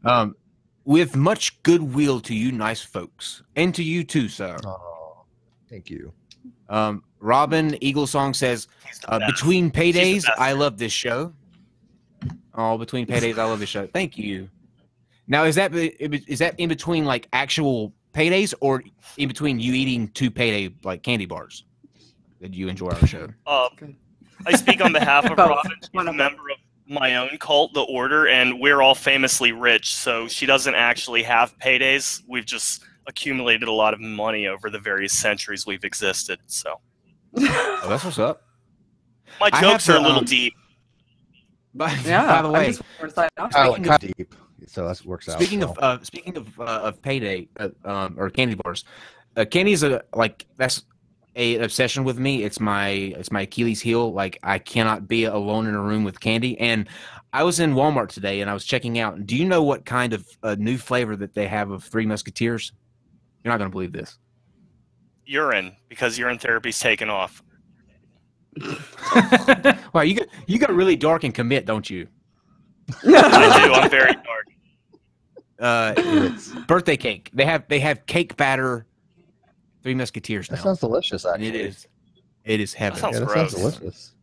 Um, with much goodwill to you, nice folks, and to you too, sir. Oh, thank you. Um, Robin Eagle Song says, uh, between paydays. I love this show. Oh, between paydays, I love this show. Thank you. Now, is that is that in between like actual paydays, or in between you eating two payday like candy bars? That you enjoy our show? Uh, I speak on behalf of Both. Robin. She's a member of my own cult, the Order, and we're all famously rich. So she doesn't actually have paydays. We've just accumulated a lot of money over the various centuries we've existed. So Oh, that's what's up. my jokes have are a little um, deep. By, yeah. by the I'm way, just gonna sign off. Kyle, Speaking deep. So that works out. speaking well. of uh, speaking of uh, of payday uh, um, or candy bars, uh, candy's a like that's a obsession with me. It's my it's my Achilles heel. Like I cannot be alone in a room with candy. And I was in Walmart today and I was checking out. Do you know what kind of uh, new flavor that they have of Three Musketeers? You're not gonna believe this. Urine, because urine therapy's taken off. wow, you got you got really dark and commit, don't you? I do. I'm very dark. Uh, It's- birthday cake. They have they have cake batter. Three Musketeers now. that sounds delicious. Actually, it is it is heaven. sounds yeah, that gross. sounds delicious.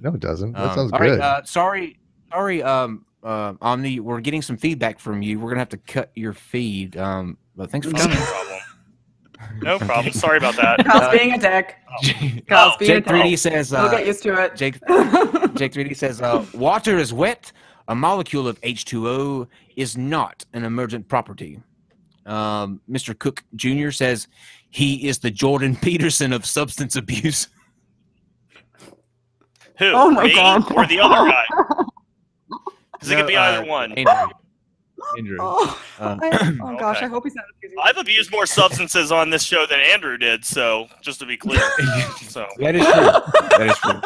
No, it doesn't. That Um, sounds all right, good. uh, sorry, sorry, um, uh, Omni. We're getting some feedback from you. We're gonna have to cut your feed. Um, but thanks for No coming. problem. No problem. Sorry about that. Kyle's Uh, being a dick. Jake Kyle's being a Jake 3D dick. says. We'll get Uh, used to it. Jake Jake 3D says. Uh, water is wet. A molecule of H2O is not an emergent property. Um, Mr. Cook Jr. says he is the Jordan Peterson of substance abuse. Who? Oh my me God. Or the other guy? Because it No, could be uh, either one. Andrew. Andrew. oh, Uh, I- oh gosh, Okay. I hope he's not abusing. I've abused more substances on this show than Andrew did, so just to be clear. So That is true. that is true.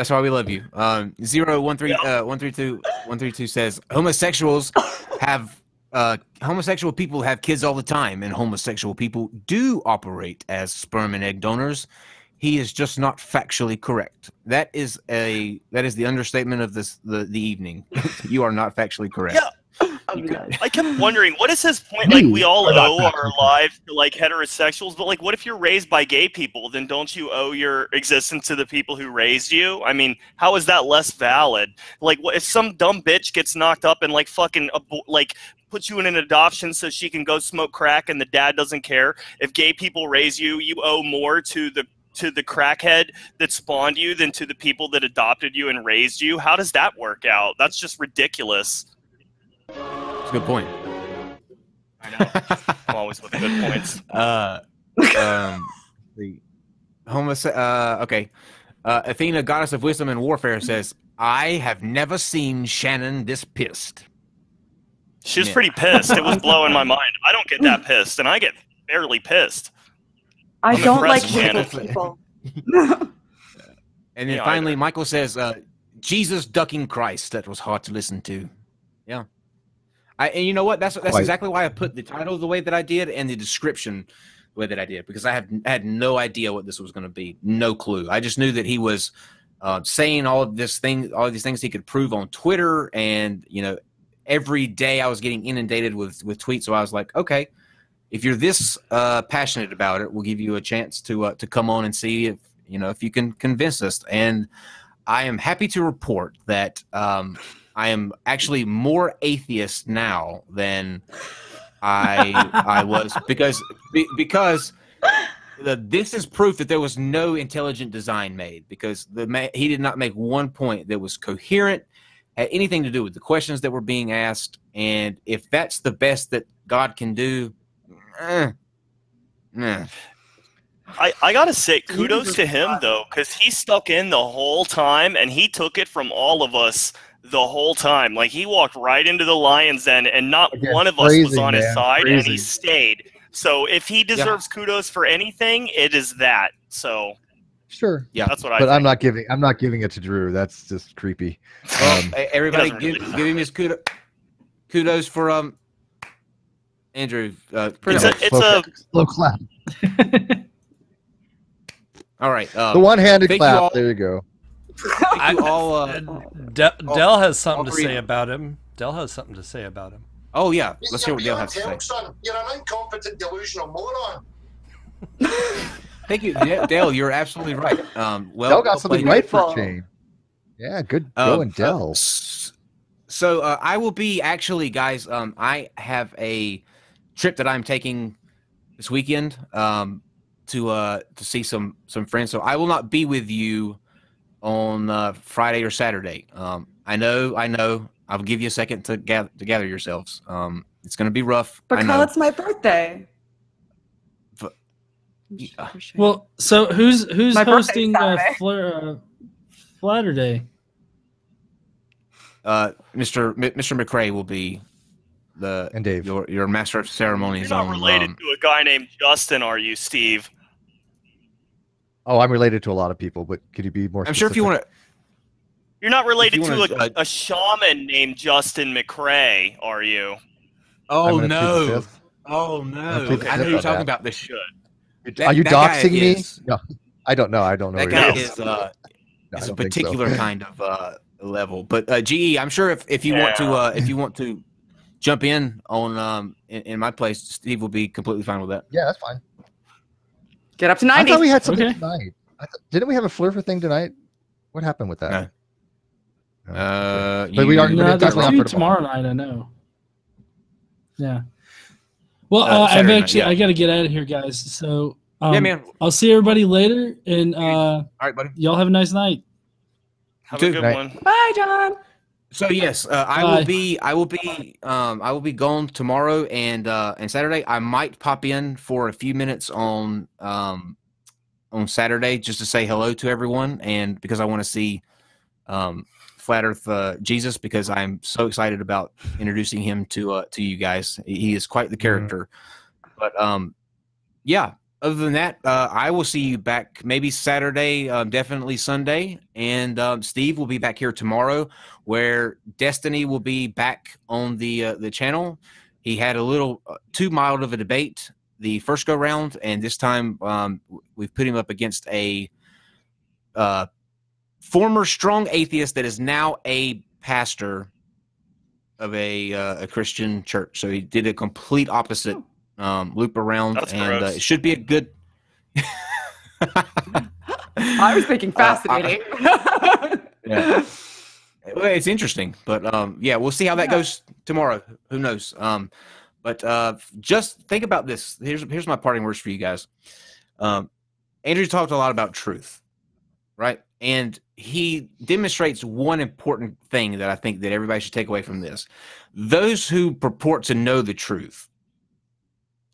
That's why we love you. Um, zero one three uh, one three two one three two says homosexuals have uh, homosexual people have kids all the time, and homosexual people do operate as sperm and egg donors. He is just not factually correct. That is a that is the understatement of this the the evening. you are not factually correct. Yeah. I kept wondering, what is his point? Like, we all owe our lives to like heterosexuals, but like, what if you're raised by gay people? Then don't you owe your existence to the people who raised you? I mean, how is that less valid? Like, what if some dumb bitch gets knocked up and like fucking abo- like puts you in an adoption so she can go smoke crack and the dad doesn't care? If gay people raise you, you owe more to the to the crackhead that spawned you than to the people that adopted you and raised you. How does that work out? That's just ridiculous. It's a good point. I know. I'm always with good points. uh, um, the homose- uh, okay. Uh, Athena, goddess of wisdom and warfare, says, "I have never seen Shannon this pissed." She was Yeah. pretty pissed. It was blowing my mind. I don't get that pissed, and I get barely pissed. I I'm don't like impressed, hateful Shannon. people. And then Me finally, either. Michael says, uh, "Jesus ducking Christ." That was hard to listen to. Yeah. I, and you know what? That's that's Quite. exactly why I put the title the way that I did and the description the way that I did because I have had no idea what this was going to be, no clue. I just knew that he was uh, saying all of this thing, all of these things he could prove on Twitter, and you know, every day I was getting inundated with with tweets. So I was like, okay, if you're this uh, passionate about it, we'll give you a chance to uh, to come on and see if you know if you can convince us. And I am happy to report that um, I am actually more atheist now than I I was because be, because the, this is proof that there was no intelligent design made because the he did not make one point that was coherent had anything to do with the questions that were being asked and if that's the best that God can do eh, Nah. I, I gotta say, kudos to him though, because he stuck in the whole time and he took it from all of us the whole time. Like he walked right into the lion's den, and not Again, one of us was phrasing, on his man, side, and he stayed. So if he deserves kudos for anything, it is that. So Sure. Yeah. that's what I. But think. I'm not giving I'm not giving it to Drew. That's just creepy. Well, Um, everybody, doesn't give, really give him his kudos, kudos for um Andrew. Uh, It's you a, know, it's slow, a slow clap. all right. The Um, one-handed thank you clap. all. There you go. thank you all. Uh, De- all- Dell has something to say about him. Dell has something to say about him. oh yeah, let's hear what Dale beyond has to say. son. You're an incompetent, delusional moron. Thank you, Da- Dale. You're absolutely right. Um, well, Dell got well something right for a change. Yeah, good Uh, going, Dell. uh, s- so uh, I will be actually, guys. Um, I have a trip that I'm taking this weekend. Um, to uh to see some some friends. So I will not be with you on uh, Friday or Saturday. Um, I know, I know. I'll give you a second to gather to gather yourselves. Um, it's going to be rough. But I Kyle, it's my birthday. But- Yeah. Well, so who's who's My hosting uh, Saturday. Uh, Flatter Day? Uh, Mr. M- Mr. McRae will be the And Dave. your your master of You're ceremonies not on. related um, to a guy named Justin, are you, Steve? Oh, I'm related to a lot of people, but could you be more? I'm sure if you want to. You're not related wanna, to a, uh, a shaman named Justin McRae, are you? Oh I'm gonna plead the no! Oh no! gonna plead the I know you're talking that. about this. Should. That- Are you doxing me? is- No, I don't know. I don't know. That who guy is. is uh, No, I is a don't so. particular kind of uh, level. But uh, GE, I'm sure if, if you want to uh, if you want to jump in on um in, in my place, Steve will be completely fine with that. Yeah, that's fine. Get up to 90. I thought we had something Okay. tonight. I th- didn't we have a flirter thing tonight? What happened with that? No. Uh, But we are- but No, it's there's definitely two tomorrow night. I know. Yeah. Well, Uh, uh, I've Saturday night, actually yeah. I got to get out of here, guys. So um, yeah, man. I'll see everybody later, and uh, All right, buddy. y'all have a nice night. Have too. a good Right. one. Bye, John. So yes, uh, I will be. I will be. Um, I will be gone tomorrow and uh, and Saturday. I might pop in for a few minutes on um, on Saturday just to say hello to everyone and because I want to see um, Flat Earth uh, Jesus because I'm so excited about introducing him to uh, to you guys. He is quite the character. But um, yeah. Other than that, uh, I will see you back maybe Saturday, um, definitely Sunday, and um, Steve will be back here tomorrow where Destiny will be back on the uh, the channel. He had a little uh, too mild of a debate the first go round, and this time um, we've put him up against a uh, former strong atheist that is now a pastor of a uh, a Christian church. So he did a complete opposite um, loop around, That's and uh, it should be a good. I was thinking Uh, I- fascinating. yeah. Well, it's interesting, but um, yeah, we'll see how that Yeah. goes tomorrow. Who knows? Um, but uh, just think about this. Here's here's my parting words for you guys. Um, Andrew talked a lot about truth, right? And he demonstrates one important thing that I think that everybody should take away from this: those who purport to know the truth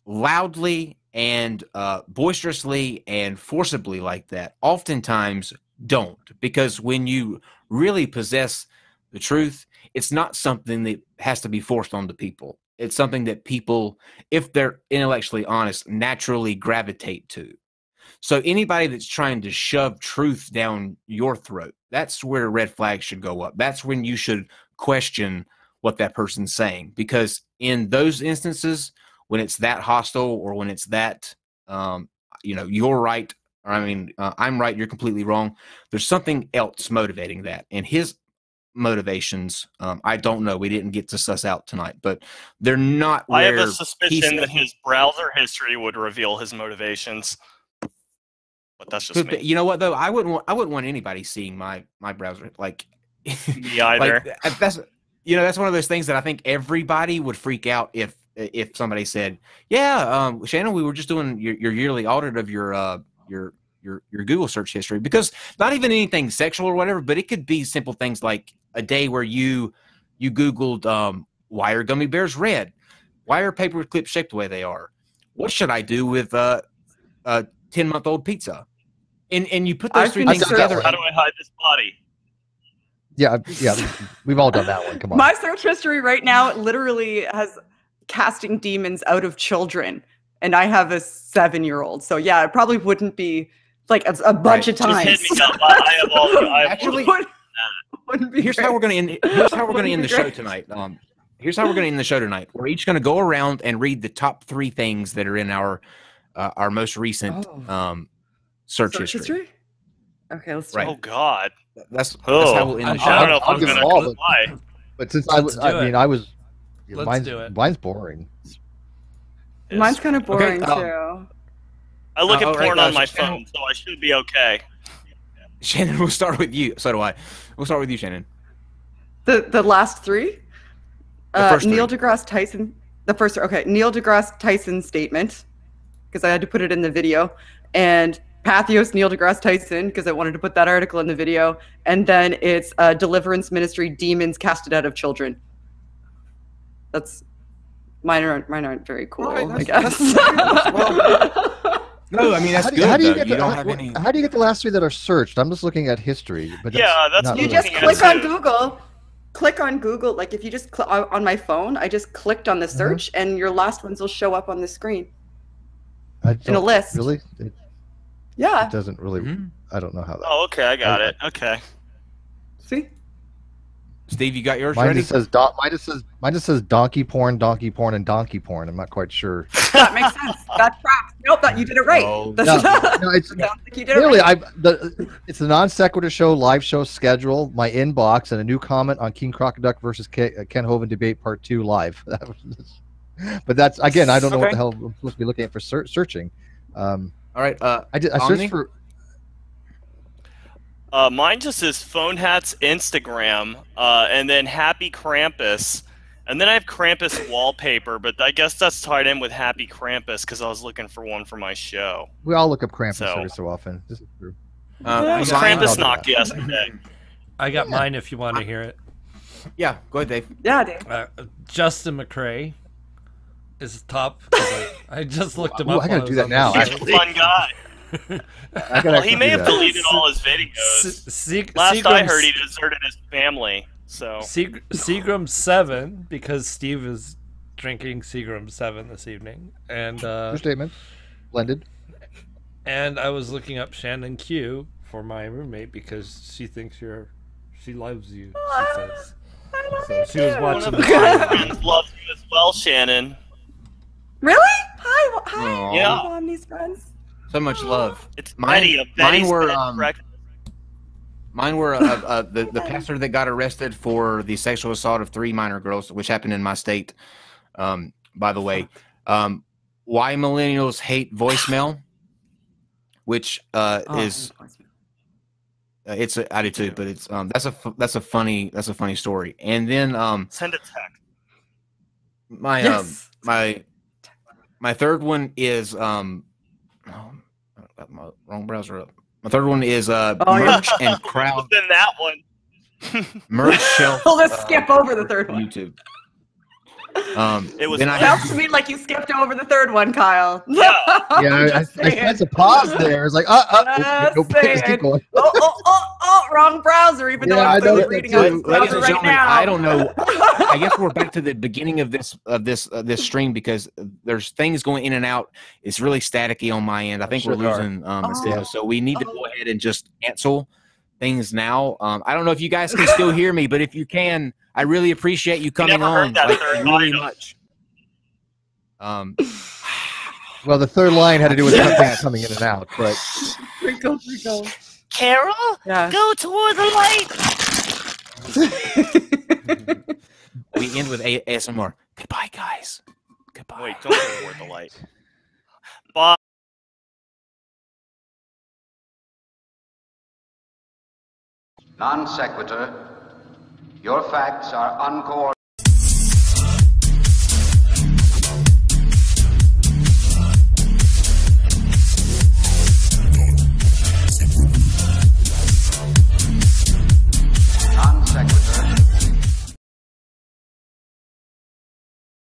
loudly and uh, boisterously and forcibly like that oftentimes don't. Because when you really possess the truth it's not something that has to be forced onto people. It's something that people if they're intellectually honest naturally gravitate to. So anybody that's trying to shove truth down your throat that's where red flags should go up. That's when you should question what that person's saying. Because in those instances when it's that hostile or when it's that um, you know you're right or i mean uh, i'm right you're completely wrong there's something else motivating that and his motivations um, i don't know we didn't get to suss out tonight but they're not I have a suspicion that his browser history would reveal his motivations. But that's just me. you know what though i wouldn't want, i wouldn't want anybody seeing my my browser like Me either. like that's you know that's one of those things that i think everybody would freak out if if somebody said yeah um shannon we were just doing your, your yearly audit of your uh your your your google search history because not even anything sexual or whatever but it could be simple things like a day where you you googled um why are gummy bears red why are paper clips shaped the way they are what should I do with uh, a ten month old pizza? And and you put those I've three things searching- together. How do I hide this body? Yeah, yeah, we've all done that one. Come on. My search history right now literally has casting demons out of children, and I have a seven-year-old. So yeah, it probably wouldn't be like a, a bunch Right. of Just times. hit me up. I I have all. I Actually, Wouldn't- wouldn't be here's how we're gonna end. Here's how we're gonna end the be show tonight. Um, here's how we're gonna end the show tonight. We're each gonna go around and read the top three things that are in our uh, our most recent Oh. um, search, Search history. history? Okay, let's Right. Oh God. That's that's Oh, how we'll end I don't know if I'll I'm give gonna it all, but- comply. But since I was, Let's do I mean. I was. Let's mine's, do it. Mine's boring. Mine's kind of boring um, too. I look Uh, at all right, porn on my phone, so I should be okay. Shannon, we'll start with you. So do I. We'll start with you, Shannon. The the last three. The Uh, Neil three. deGrasse Tyson. The first. Okay, Neil deGrasse Tyson statement, because I had to put it in the video, and Pathos Neil deGrasse Tyson because I wanted to put that article in the video, and then it's uh, Deliverance Ministry demons casted out of children. That's mine aren't mine aren't very cool. Alright, I that's- guess. No, I mean that's how do, you- good. how do you though. get you the, don't how, have any. how do you get the last three that are searched? I'm just looking at history, but Yeah, that's not you really- just looking click on. Google. Click on Google. Like if you just cl- on on my phone, I just clicked on the Uh-huh. search, and your last ones will show up on the screen I in a list. Really, it, Yeah. it doesn't really. Mhm. I don't know how that. Oh, okay, I got Okay. it. Okay. See. Steve, you got yours Mine ready? just says dot. mine just says mine just says donkey porn, donkey porn, and donkey porn. I'm not quite sure. That makes sense. That tracks. Nope, that you did it right. Oh. That's- No, it's sounds like you did it Really, right. I the it's the non sequitur show live show schedule, my inbox, and a new comment on King Crocoduck versus Ke- uh, Kent Hovind debate part two live. But that's again, I don't know what the hell I'm supposed to be looking at for ser- searching. Um, All right. Uh, I did I Omni? searched for Uh, mine just is phone hats Instagram, uh, and then Happy Krampus, and then I have Krampus wallpaper, but I guess that's tied in with Happy Krampus because I was looking for one for my show. we all look up Krampus So- every so often. This is true. uh, It was I'll Krampus do knocked yesterday. I got mine if you want to hear it. Yeah, go ahead, Dave. yeah, Dave. Uh, Justin McCrae is top. I just looked him Ooh, up. I gotta do that now, show. He's a fun guy. I can Well, he may have that. deleted all his videos. Se- Last I heard, he deserted his family. So Seag- Seagram seven because Steve is drinking Seagram seven this evening, and uh, Your statement, blended. and I was looking up Shannon Q for my roommate because she thinks you're, she loves you. She says. I love So you she was too. one watching of the my friends loves you as well, Shannon. Really? Hi, hi. Aw. Yeah. Omni's friends. So much love. It's Mine- Betty of mine Betty's were, Bed um, Breakfast. Mine were uh, uh, the the pastor that got arrested for the sexual assault of three minor girls, which happened in my state. Um, by the way, um, why millennials hate voicemail, which uh, Oh, is uh, it's a, I do too, but it's um that's a that's a funny that's a funny story. And then um Send a text. my um yes. my my third one is um oh, I got my wrong browser up. My third one is uh Oh, yeah. merch and crowd Then that one. merch shelf. We'll just uh, skip over the third one. YouTube. Um, It was then I Sounds to me like you skipped over the third one, Kyle. Yeah. Yeah, I, I, Just I saying. sense a pause there. It's like, uh, uh, Just nope, nope, just keep going. oh, oh, oh, oh, wrong browser, even though Yeah, I I'm know reading on ladies browser and right gentlemen, now. I don't know. I guess we're back to the beginning of this of this uh, this stream because there's things going in and out. It's really staticky on my end. I think we're losing um, Oh. Estelle, so we need to go Oh. ahead and just cancel things now. Um, I don't know if you guys can still hear me, but if you can, I really appreciate you coming never heard on that like, third really much. Um, Well, the third line had to do with something coming in and out, but Crinkle, crinkle. Carol, Yeah. go toward the light. we end with A- ASMR. Goodbye, guys. Goodbye. Wait, don't go toward the light. Bye. Non sequitur. Your facts are uncoordinated.